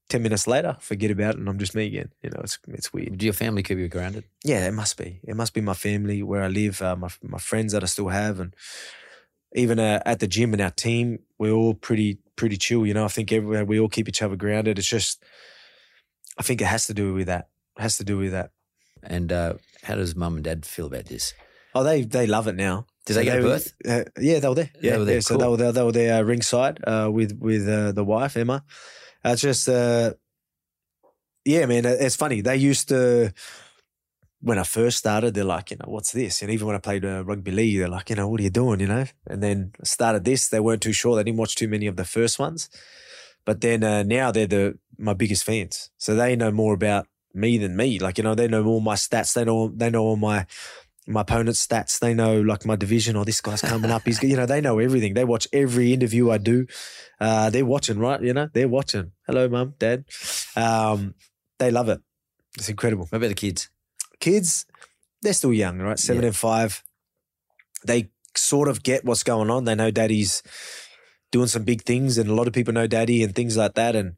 ten minutes later, forget about it, and I'm just me again. You know, it's it's weird. Do your family keep you grounded? Yeah, it must be. It must be my family where I live, uh, my my friends that I still have, and even uh, at the gym and our team, we're all pretty pretty chill. You know, I think everywhere we all keep each other grounded. It's just, I think it has to do with that. It has to do with that. And uh, how does mum and dad feel about this? Oh, they they love it now. Did they get a were- birth? Uh, yeah, they were there. Yeah, They were there, yeah, So they cool. were there. They were there uh, ringside uh, with with uh, the wife Emma. It's just, uh, yeah, man. it- It's funny. They used to when I first started. They're like, you know, what's this? And even when I played uh, rugby league, they're like, you know, what are you doing? You know. And then I started this. They weren't too sure. They didn't watch too many of the first ones. But then uh, now they're the my biggest fans, so they know more about me than me. Like you know, they know all my stats. They know they know all my my opponent's stats. They know like my division. or this guy's coming up. He's you know they know everything. They watch every interview I do. Uh, they're watching, right? You know, they're watching. Hello, mum, dad. Um, they love it. It's incredible. What about the kids? Kids, they're still young, right? Seven Yeah. and five. They sort of get what's going on. They know daddy's doing some big things, and a lot of people know daddy and things like that. And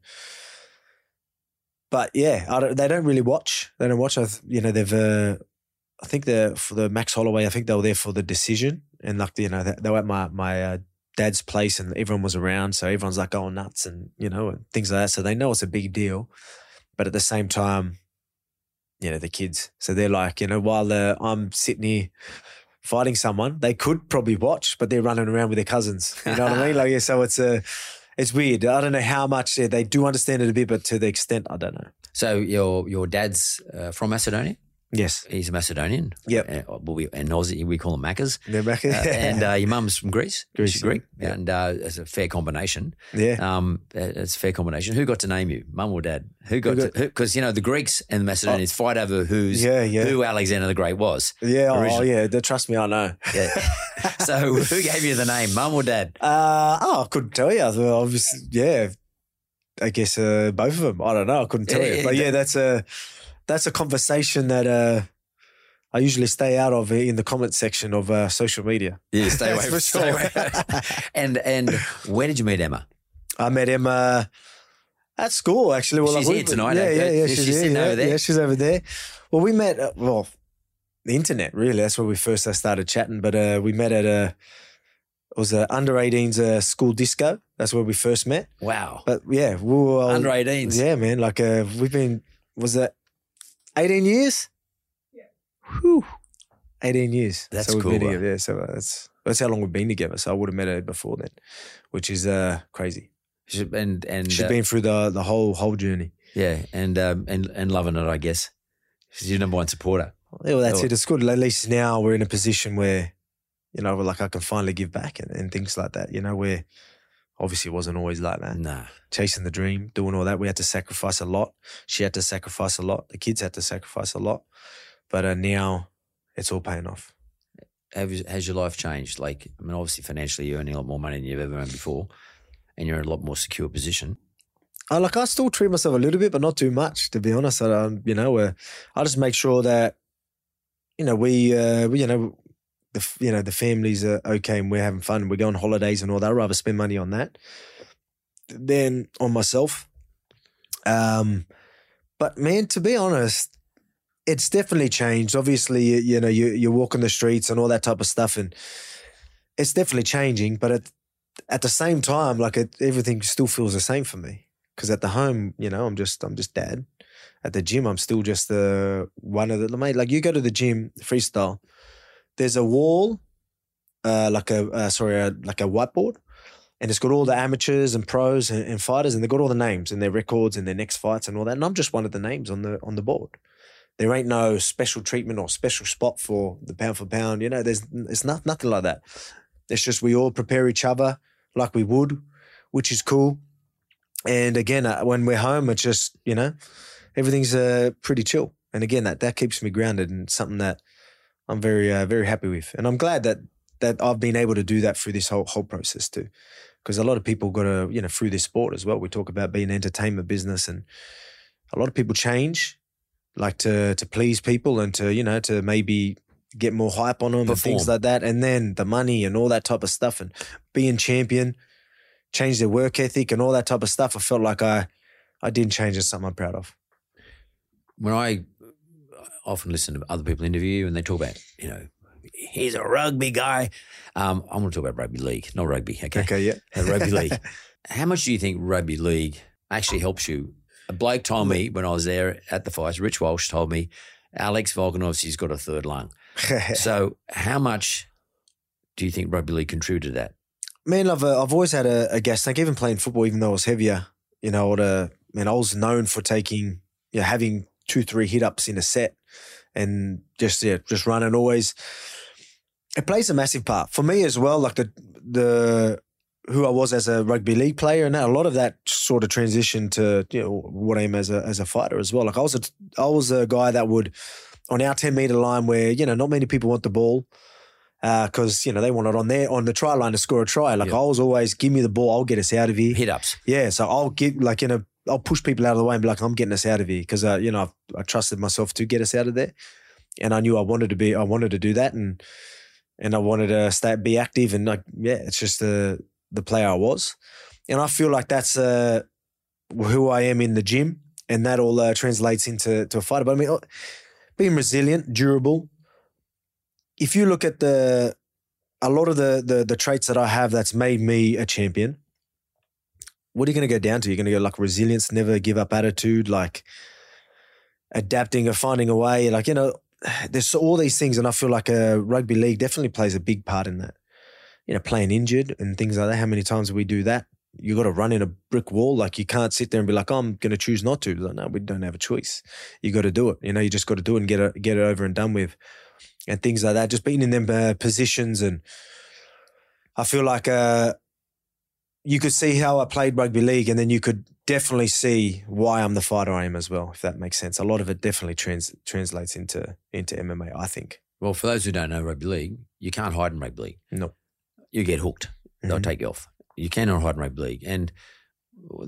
but yeah, I don't, they don't really watch. They don't watch. I You know, they've. Uh, I think they're for the Max Holloway. I think they were there for the decision, and like you know, they, they were at my my uh, dad's place, and everyone was around, so everyone's like going nuts, and you know, and things like that. So they know it's a big deal, but at the same time, you know, the kids. So they're like, you know, while uh, I'm sitting here fighting someone, they could probably watch, but they're running around with their cousins. You know what I mean? Like, yeah, so it's a. It's weird. I don't know how much yeah, they do understand it a bit, but to the extent, I don't know. So your your dad's uh, from Macedonia. Yes. He's a Macedonian. Yep. Uh, well, we, and Aussie, we call them Maccas. They're back. Uh, and uh, your mum's from Greece. Greece, She's Greek. yeah. And uh, it's a fair combination. Yeah. Um, uh, it's a fair combination. Who got to name you, mum or dad? Who got, got- to? Because you know the Greeks and the Macedonians fight over who's Yeah, yeah. who Alexander the Great was. Yeah, oh, yeah. they- Trust me, I know. Yeah. so who gave you the name, mum or dad? Uh, oh, I couldn't tell you. Well, Obviously, yeah. I guess uh, both of them. I don't know. I couldn't tell Yeah, you. yeah, But yeah, that- that's a that's a conversation that uh, I usually stay out of in the comment section of uh, social media. Yeah, stay away. Stay away. and and where did you meet Emma? I met uh, at school actually. Well, She's like, here we- tonight, Yeah, eh? yeah, yeah. She's She's, here, yeah, over there. Yeah, she's over there. Well, we met. Uh, well, the internet really. That's where we first uh, started chatting. But uh, we met at a. It was a under 18s uh, school disco. That's where we first met. Wow. But yeah, we were uh, Under 18s. Yeah, man. Like uh, we've been. Was that eighteen years? Yeah. Whew. Eighteen years. That's so we've cool, Been together. Yeah. So uh, that's that's how long we've been together. So I would have met her before then, which is uh crazy. She- And and She's uh, been through the the whole whole journey. yeah, and um, and and loving it, I guess. She's your number one supporter. Yeah, well, that's Oh. it. It's good. At least now we're in a position where, you know, like I can finally give back and, and things like that. You know, where obviously it wasn't always like that. Nah. Chasing the dream, doing all that. We had to sacrifice a lot. She had to sacrifice a lot. The kids had to sacrifice a lot. But uh, now it's all paying off. Have, has your life changed? Like, I mean, obviously financially, you're earning a lot more money than you've ever earned before, and you're in a lot more secure position. I like I still treat myself a little bit, but not too much. To be honest, I, um, you know, uh, I just make sure that you know we, uh, we you know, the you know the families are okay and we're having fun and we go on holidays and all that. I'd rather spend money on that than on myself. Um, but man, to be honest, it's definitely changed. Obviously, you, you know, you you walk in the streets and all that type of stuff, and it's definitely changing. But at at the same time, like it, everything still feels the same for me. Because at the home, you know, I'm just I'm just dad. At the gym, I'm still just the one of the mate. Like you go to the gym freestyle, there's a wall, uh, like a uh, sorry, uh, like a whiteboard, and it's got all the amateurs and pros and, and fighters, and they've got all the names and their records and their next fights and all that. And I'm just one of the names on the on the board. There ain't no special treatment or special spot for the pound for pound. You know, there's it's not nothing like that. It's just we all prepare each other like we would, which is cool. And again, uh, when we're home, it's just you know everything's uh, pretty chill. And again, that that keeps me grounded and something that I'm very uh, very happy with. And I'm glad that that I've been able to do that through this whole whole process too. Because a lot of people got to you know through this sport as well. We talk about being an entertainment business, and a lot of people change, like to to please people and to you know to maybe get more hype on them and things like that. And then the money and all that type of stuff and being champion, change their work ethic and all that type of stuff. I felt like I I didn't change. It's something I'm proud of. When I often listen to other people interview and they talk about, you know, he's a rugby guy. Um, I'm going to talk about rugby league, not rugby. Okay. Okay, yeah. Uh, rugby league. How much do you think rugby league actually helps you? A bloke told me when I was there at the fights, Rich Walsh told me, Alex Volkanovski's got a third lung. so, how much do you think rugby league contributed to that? Man, I've uh, I've always had a, a gas tank, even playing football, even though I was heavier. You know, or the man, I was known for taking, you know, having two, three hit ups in a set, and just yeah, just running always. It plays a massive part for me as well. Like the the who I was as a rugby league player, and a lot of that sort of transitioned to you know what I am as a as a fighter as well. Like I was a I was a guy that would on our ten meter line where you know not many people want the ball uh, because you know they want it on there on the try line to score a try. Like Yeah. I was always give me the ball, I'll get us out of here. Hit ups. Yeah, so I'll get like in know I'll push people out of the way and be like I'm getting us out of here because uh, you know I've, I trusted myself to get us out of there, and I knew I wanted to be I wanted to do that and and I wanted to stay be active and like yeah it's just the the player I was, and I feel like that's uh who I am in the gym and that all uh, translates into to a fighter. But I mean uh, being resilient, durable. If you look at the a lot of the the the traits that I have that's made me a champion what are you going to go down to? You're going to go like resilience, never give up attitude, like adapting or finding a way. Like, you know, there's all these things. And I feel like a rugby league definitely plays a big part in that. You know, playing injured and things like that. How many times do we do that? You got to run in a brick wall. Like you can't sit there and be like, oh, I'm going to choose not to. Like, no, we don't have a choice. You got to do it. You know, you just got to do it and get it, get it over and done with. And things like that. Just being in them uh, positions. And I feel like, uh, you could see how I played rugby league, and then you could definitely see why I'm the fighter I am as well, if that makes sense. A lot of it definitely trans- translates into into MMA, I think. Well, for those who don't know rugby league, you can't hide in rugby league. No. You get hooked. They'll Mhm. take you off. You cannot hide in rugby league. And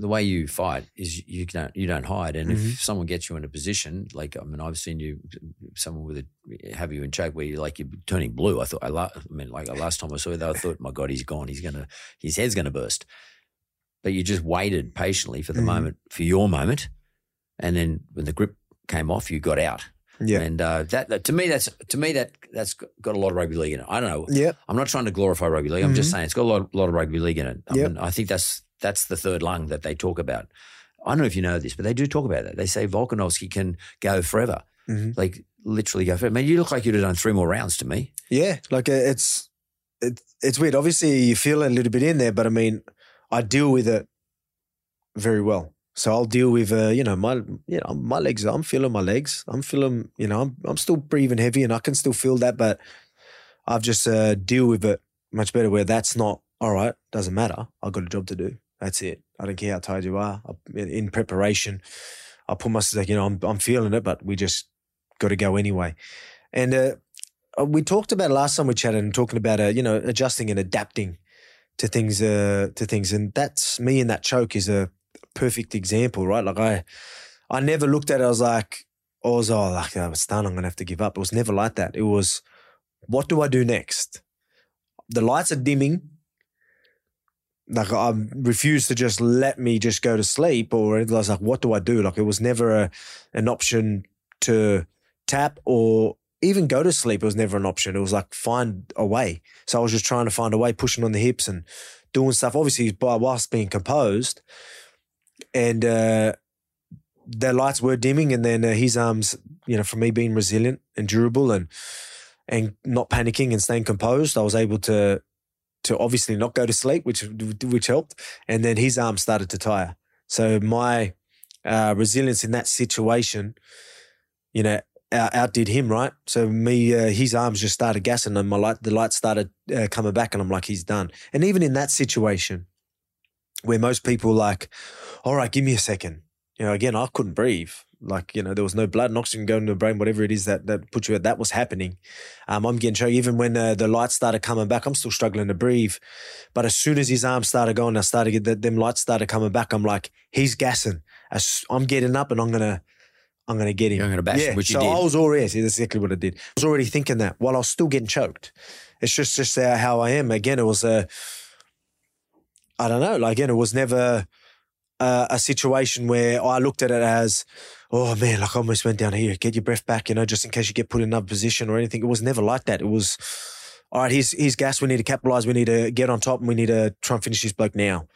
the way you fight is you don't you don't hide. And Mhm. if someone gets you in a position, like I mean, I've seen you, someone with a have you in choke where you're like you're turning blue. I thought I, la- I mean, like last time I saw you, I thought, my God, he's gone. He's gonna his head's gonna burst. But you just waited patiently for the Mhm. moment, for your moment, and then when the grip came off, you got out. Yeah. And uh, that, that to me, that's to me that that's got a lot of rugby league in it. I don't know. Yeah. I'm not trying to glorify rugby league. I'm just Mhm. saying it's got a lot, lot of rugby league in it. I, Yep. mean, I think that's that's the third lung that they talk about. I don't know if you know this, but they do talk about that. They say Volkanovski can go forever, Mhm. like literally go forever. Man, you look like you'd have done three more rounds to me. Yeah, like uh, it's it, it's weird. Obviously, you feel a little bit in there, but I mean, I deal with it very well. So I'll deal with uh, you know my you know my legs. I'm feeling my legs. I'm feeling you know I'm I'm still breathing heavy, and I can still feel that, but I've just uh, deal with it much better. Where that's not all right. Doesn't matter. I've got a job to do. That's it. I don't care how tired you are. I, in, preparation, I put myself you know I'm I'm feeling it, but we just got to go anyway. And uh, uh, we talked about last time we chatted and talking about uh, you know adjusting and adapting to things uh, to things and that's me in that choke is a perfect example right like I I never looked at it I was like I was oh like I was done I'm gonna have to give up it was never like that it was what do I do next the lights are dimming like I refused to just let me just go to sleep or I was like what do I do like it was never a, an option to tap or even go to sleep. It was never an option. It was like find a way. So I was just trying to find a way, pushing on the hips and doing stuff. Obviously, by whilst being composed, and uh, the lights were dimming, and then uh, his arms, you know, for me being resilient and durable and and not panicking and staying composed, I was able to to obviously not go to sleep, which which helped. And then his arms started to tire. So my uh, resilience in that situation, you know, out- outdid him, right? So me, uh, his arms just started gassing, and my light, the light started uh, coming back, and I'm like, he's done. And even in that situation, where most people like, all right, give me a second. You know, again, I couldn't breathe. Like, you know, there was no blood and oxygen going to the brain, whatever it is that that put you at. That was happening. Um, I'm getting choked. Even when uh, the lights started coming back, I'm still struggling to breathe. But as soon as his arms started going, I started get the, them lights started coming back. I'm like, he's gassing. As I'm getting up, and I'm gonna, I'm gonna get him. I'm gonna bash him, yeah, which you so did. I was already. See, that's exactly what I did. I was already thinking that while I was still getting choked. It's just just how I am. Again, it was a. I don't know. Like again, it was never uh, a situation where I looked at it as, oh man, like I almost went down here. Get your breath back, you know, just in case you get put in another position or anything. It was never like that. It was, all right, here's here's gas. We need to capitalize. We need to get on top, and we need to try and finish this bloke now.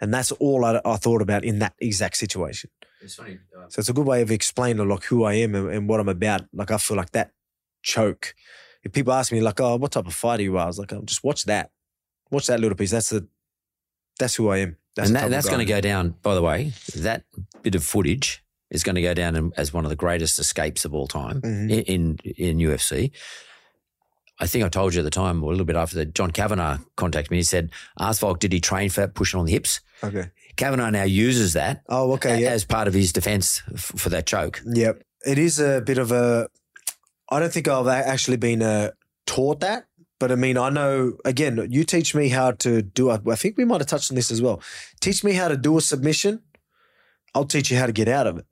And that's all I, I thought about in that exact situation. It's funny. uh, So it's a good way of explaining like who I am and, and what I'm about. Like I feel like that choke. If people ask me like, oh, what type of fighter you are, I was like, oh, just watch that, watch that little piece. That's the, that's who I am. That's and that, that's going to go down, by the way, that bit of footage is going to go down as one of the greatest escapes of all time Mhm. in, in in UFC. I think I told you at the time, or a little bit after that, John Kavanagh contacted me. He said, ask Volk, did he train for pushing on the hips? Okay. Kavanagh now uses that Oh, okay. Yeah. as part of his defense f- for that choke. Yep. It is a bit of a. I don't think I've actually been uh, taught that, but I mean, I know. Again, you teach me how to do. I think we might have touched on this as well. Teach me how to do a submission. I'll teach you how to get out of it.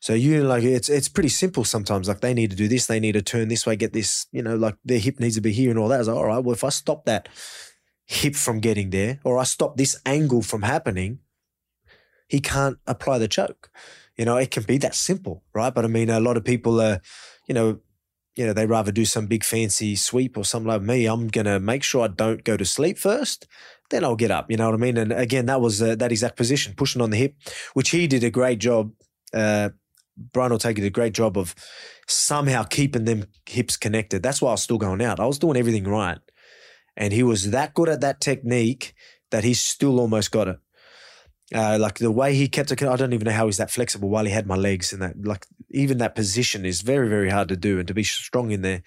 So you like it's it's pretty simple sometimes. Like they need to do this, they need to turn this way, get this. You know, like their hip needs to be here and all that. I was like, all right, well, if I stop that hip from getting there, or I stop this angle from happening, he can't apply the choke. You know, it can be that simple, right? But I mean, a lot of people are, you know, you know, they rather do some big fancy sweep or something like me. I'm gonna make sure I don't go to sleep first, then I'll get up. You know what I mean? And again, that was uh, that exact position, pushing on the hip, which he did a great job. Uh, Brian Ortega did a great job of somehow keeping them hips connected. That's why I was still going out. I was doing everything right, and he was that good at that technique that he still almost got it. Uh, like the way he kept it, I don't even know how he's that flexible while he had my legs and that. Like even that position is very, very hard to do and to be strong in there.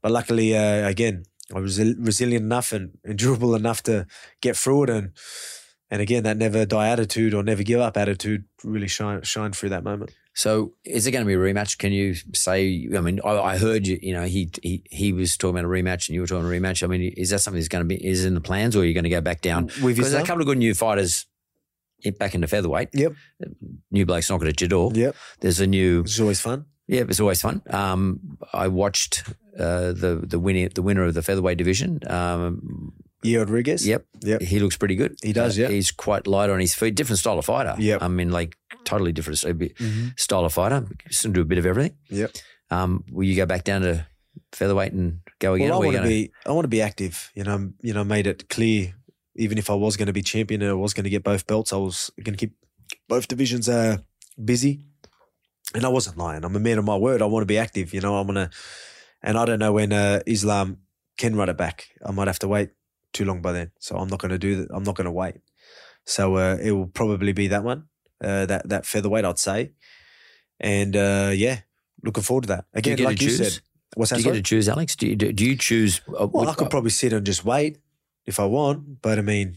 But luckily, uh, again, I was resilient enough and, and durable enough to get through it. And and again, that never die attitude or never give up attitude really shine shine through that moment. So is it going to be a rematch? Can you say? I mean, I, I heard you. You know, he, he he was talking about a rematch, and you were talking a rematch. I mean, is that something that's going to be is in the plans, or are you going to go back down? With Because there's a couple of good new fighters in- back into featherweight. Yep. New blokes knocking at your door. Yep. There's a new. It's always fun. Yeah, it's always fun. Um, I watched uh, the the winner the winner of the featherweight division. Um, Yeah, Rodriguez. Yep. Yep. He looks pretty good. He does, Uh, yeah. He's quite light on his feet. Different style of fighter. Yep. I mean, like totally different Mhm. style of fighter. Still do a bit of everything. Yep. Um, will you go back down to featherweight and go again? Well, I or are you want to be. I want to be active. You know. You know. Made it clear. Even if I was going to be champion and I was going to get both belts, I was going to keep both divisions uh, busy. And I wasn't lying. I'm a man of my word. I want to be active. You know. I'm gonna. And I don't know when uh, Islam can run it back. I might have to wait too long by then. So I'm not going to do that. I'm not going to wait. So uh, it will probably be that one. Uh, that that featherweight, I'd say. And uh, yeah, looking forward to that. Do you Again, like you choose? said, what's that? Do you get to choose, Alex? Do you do, do you choose? Uh, Well, I what- could probably sit and just wait if I want, but I mean,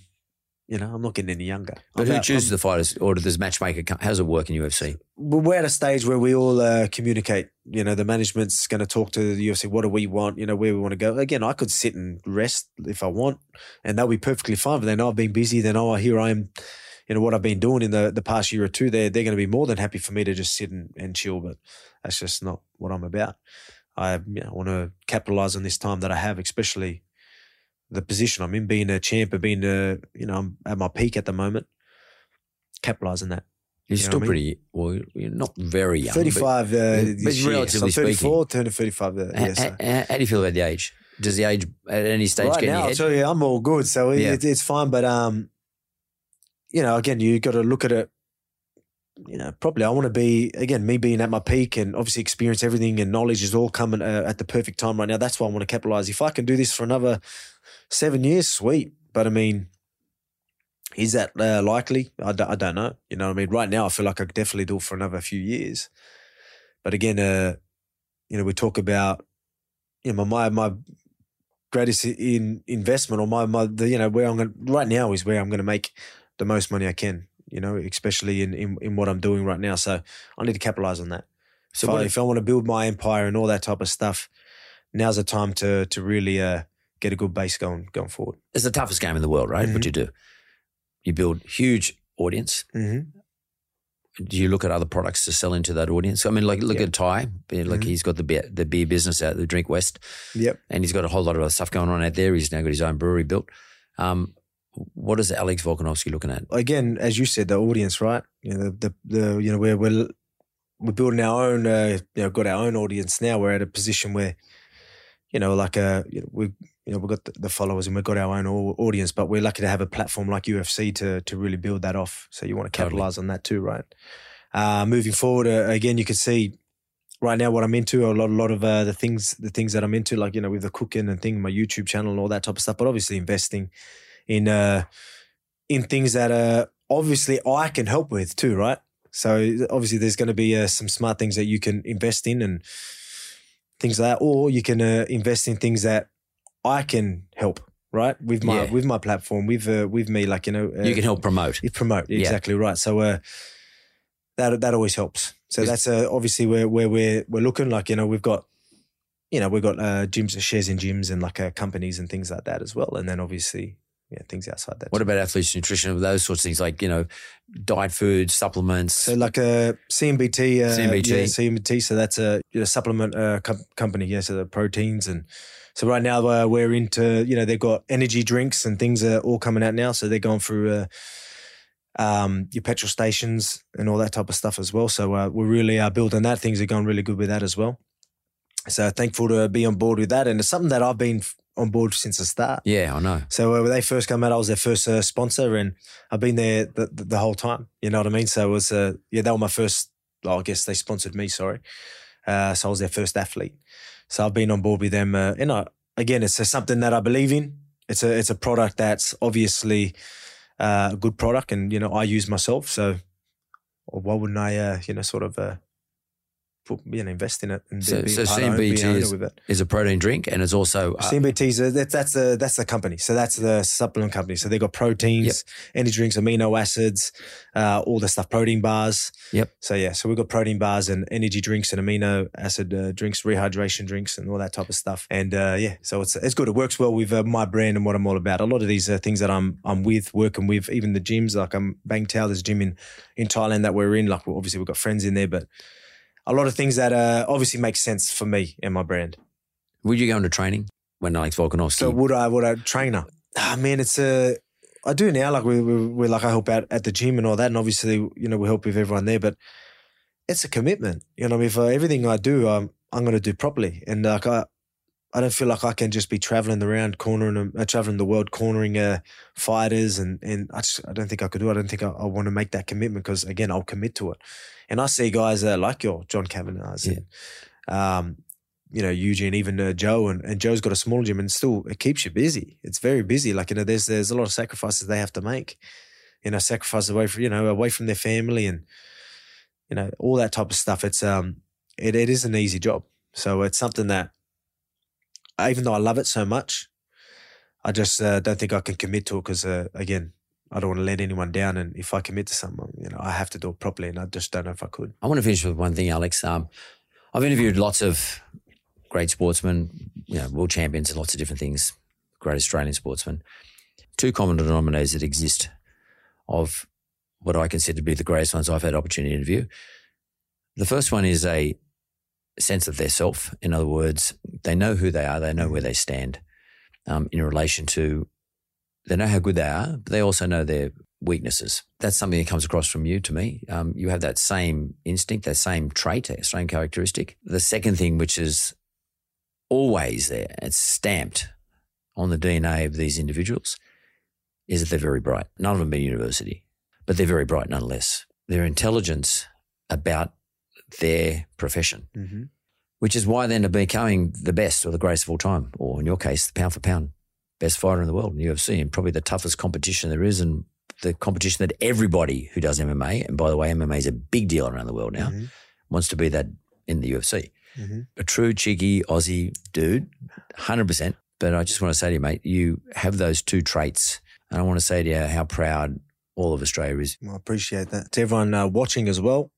you know, I'm not getting any younger. but I'm who chooses the fighters, or does matchmaker? come- How does it work in UFC? we're at a stage where we all uh, communicate. You know, the management's going to talk to the UFC. What do we want? You know, where we want to go. Again, I could sit and rest if I want, and that'll be perfectly fine. But they know I've been busy. They know here I am. You know what I've been doing in the the past year or two. They're they're going to be more than happy for me to just sit and, and chill. But that's just not what I'm about. I you know, want to capitalize on this time that I have, especially the position I'm in, being a champ, and being a you know I'm at my peak at the moment. Capitalize on that. You're You know still I mean? pretty. Well, you're not very young. but- 35 uh, but year. relatively so I'm 34, speaking. turning 35. Uh, yeah, so. h- h- how do you feel about the age? Does the age at any stage Right get in now, your I'll head? tell you, I'm all good. So Yeah. it, it's fine. But, um, you know, again, you got to look at it, you know, probably I want to be, again, me being at my peak and obviously experience everything and knowledge is all coming uh, at the perfect time right now. That's why I want to capitalize. If I can do this for another seven years, sweet. But I mean, is that uh, likely? I, d- I don't know. You know I mean? Right now, I feel like I could definitely do it for another few years. But again, uh, you know, we talk about, you know, my, my greatest in investment or my, my the, you know, where I'm going right now is where I'm going to make the most money I can, you know, especially in, in, in what I'm doing right now. So I need to capitalize on that. So if, I, if I want to build my empire and all that type of stuff, now's the time to, to really, uh, get a good base going, going forward. It's the toughest game in the world, right? What Mhm. you do, you build huge audience. Mm-hmm. Do you look at other products to sell into that audience? I mean, like look Yeah. at Tai. Like Mhm. he's got the beer, the beer business out, the Drink West, Yep. and he's got a whole lot of other stuff going on out there. He's now got his own brewery built. Um, what is Alex Volkanovski looking at? again, as you said, the audience, right? You know, the the, the you know we're we're we're building our own, uh, you know, got our own audience now. We're at a position where, you know, like uh, you know, we you know we've got the, followers and we've got our own audience, but we're lucky to have a platform like UFC to to really build that off. So you want to Totally. capitalize on that too, right? Uh, moving forward, uh, again, you can see right now what I'm into. A lot, a lot of uh, the things, the things that I'm into, like you know, with the cooking and thing, my YouTube channel and all that type of stuff. But obviously, investing in uh, in things that uh, obviously I can help with too, right? So obviously, there's going to be uh, some smart things that you can invest in and things like that, or you can uh, invest in things that I can help. Right with my Yeah. with my platform, with uh, with me, like you know, uh, you can help promote. you promote Yeah. exactly right. So uh, that that always helps. So that's uh, obviously where where we're we're looking. Like you know, we've got you know we've got uh, gyms, shares in gyms, and like uh, companies and things like that as well. And then obviously yeah, things outside that. What about athletes' nutrition? Those sorts of things like you know, diet food, supplements. So like a CMBT, uh, CMBT. yeah, CMBT. So that's a you know, supplement uh, com- company. Yeah, so the proteins and so right now uh, we're into you know they've got energy drinks and things are all coming out now. So they're going through uh, um, your petrol stations and all that type of stuff as well. So uh, we're really uh, building that. Things are going really good with that as well. So thankful to be on board with that, and it's something that I've been on board since the start. yeah, I know. So uh, when they first came out, I was their first uh, sponsor, and I've been there the, the, the whole time. You know what I mean? So it was uh, yeah, they were my first. Well, I guess they sponsored me. Sorry, uh, so I was their first athlete. So I've been on board with them. Uh, you know, again, it's something that I believe in. It's a it's a product that's obviously uh, a good product, and you know I use myself. So why wouldn't I? Uh, you know, sort of. Put, you know, invest in it and So, be, so CMBT is, is a protein drink, and it's also uh, CMBT's uh, that, that's the that's the company. So that's the supplement company. So they've got proteins, energy drinks, amino acids, uh, all the stuff, protein bars. Yep. So yeah, so we've got protein bars and energy drinks and amino acid uh, drinks, rehydration drinks, and all that type of stuff. And uh, yeah, so it's it's good. It works well with uh, my brand and what I'm all about. A lot of these uh, things that I'm I'm with, working with, even the gyms. Like I'm Bang Tao, there's a gym in in Thailand that we're in. Like well, obviously we've got friends in there, but a lot of things that uh, obviously make sense for me and my brand. would you go into training when Alex Volkanovski? So would I? Would I trainer? Ah, man, it's a. I do now. Like we, we, we're like I help out at the gym and all that, and obviously you know we help with everyone there. But it's a commitment. You know, if uh, everything I do, I'm I'm going to do properly, and like I. I don't feel like I can just be traveling around cornering, them- uh, traveling the world, cornering uh, fighters, and and I just I don't think I could do it. I don't think I, I want to make that commitment because again I'll commit to it. And I see guys uh, like your John Kavanagh's, and, um, you know Eugene, even uh, Joe, and, and Joe's got a small gym, and still it keeps you busy. It's very busy. Like you know, there's there's a lot of sacrifices they have to make. You know, sacrifice away from you know away from their family, and you know all that type of stuff. It's um, it it is an easy job. So it's something that, even though I love it so much, I just uh, don't think I can commit to it because uh, again. I don't want to let anyone down, and if I commit to something, you know, I have to do it properly, and I just don't know if I could. I want to finish with one thing, Alex. Um, I've interviewed lots of great sportsmen, you know, world champions and lots of different things, great Australian sportsmen. Two common denominators that exist of what I consider to be the greatest ones I've had opportunity to interview. The first one is a sense of their self. In other words, they know who they are, they know where they stand um, in relation to, they know how good they are, but they also know their weaknesses. That's something that comes across from you to me. Um, you have that same instinct, that same trait, that same characteristic. The second thing, which is always there, it's stamped on the DNA of these individuals, is that they're very bright. None of them been university, but they're very bright nonetheless. Their intelligence about their profession, Mm-hmm. which is why end up becoming the best or the greatest of all time, or in your case, the pound for pound best fighter in the world in UFC, and probably the toughest competition there is, and the competition that everybody who does MMA, and by the way, MMA is a big deal around the world now, Mhm. wants to be that in the UFC. Mhm. A true cheeky Aussie dude, hundred percent. But I just want to say to you, mate, you have those two traits, and I want to say to you how proud all of Australia is. Well, I appreciate that. To everyone uh, watching as well,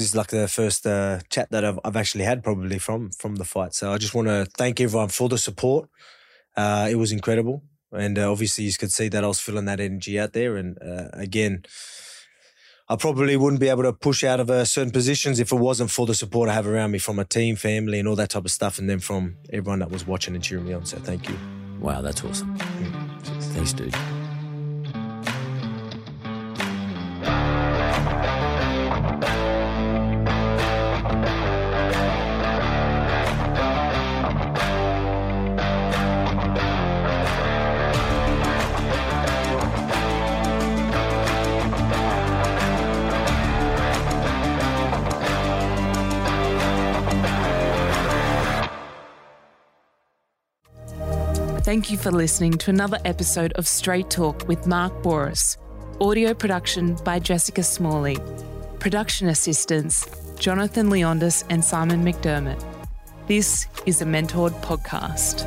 this is like the first uh, chat that I've, I've actually had probably from from the fight. So I just want to thank everyone for the support. Uh, it was incredible, and uh, obviously you could see that I was feeling that energy out there. And uh, again, I probably wouldn't be able to push out of uh, certain positions if it wasn't for the support I have around me from my team, family, and all that type of stuff, and then from everyone that was watching and cheering me on. So thank you. Wow, that's awesome. Thanks, dude. Thank you for listening to another episode of Straight Talk with Mark Bouris. Audio production by Jessica Smalley. Production assistants Jonathan Leondis and Simon McDermott. This is a Mentored podcast.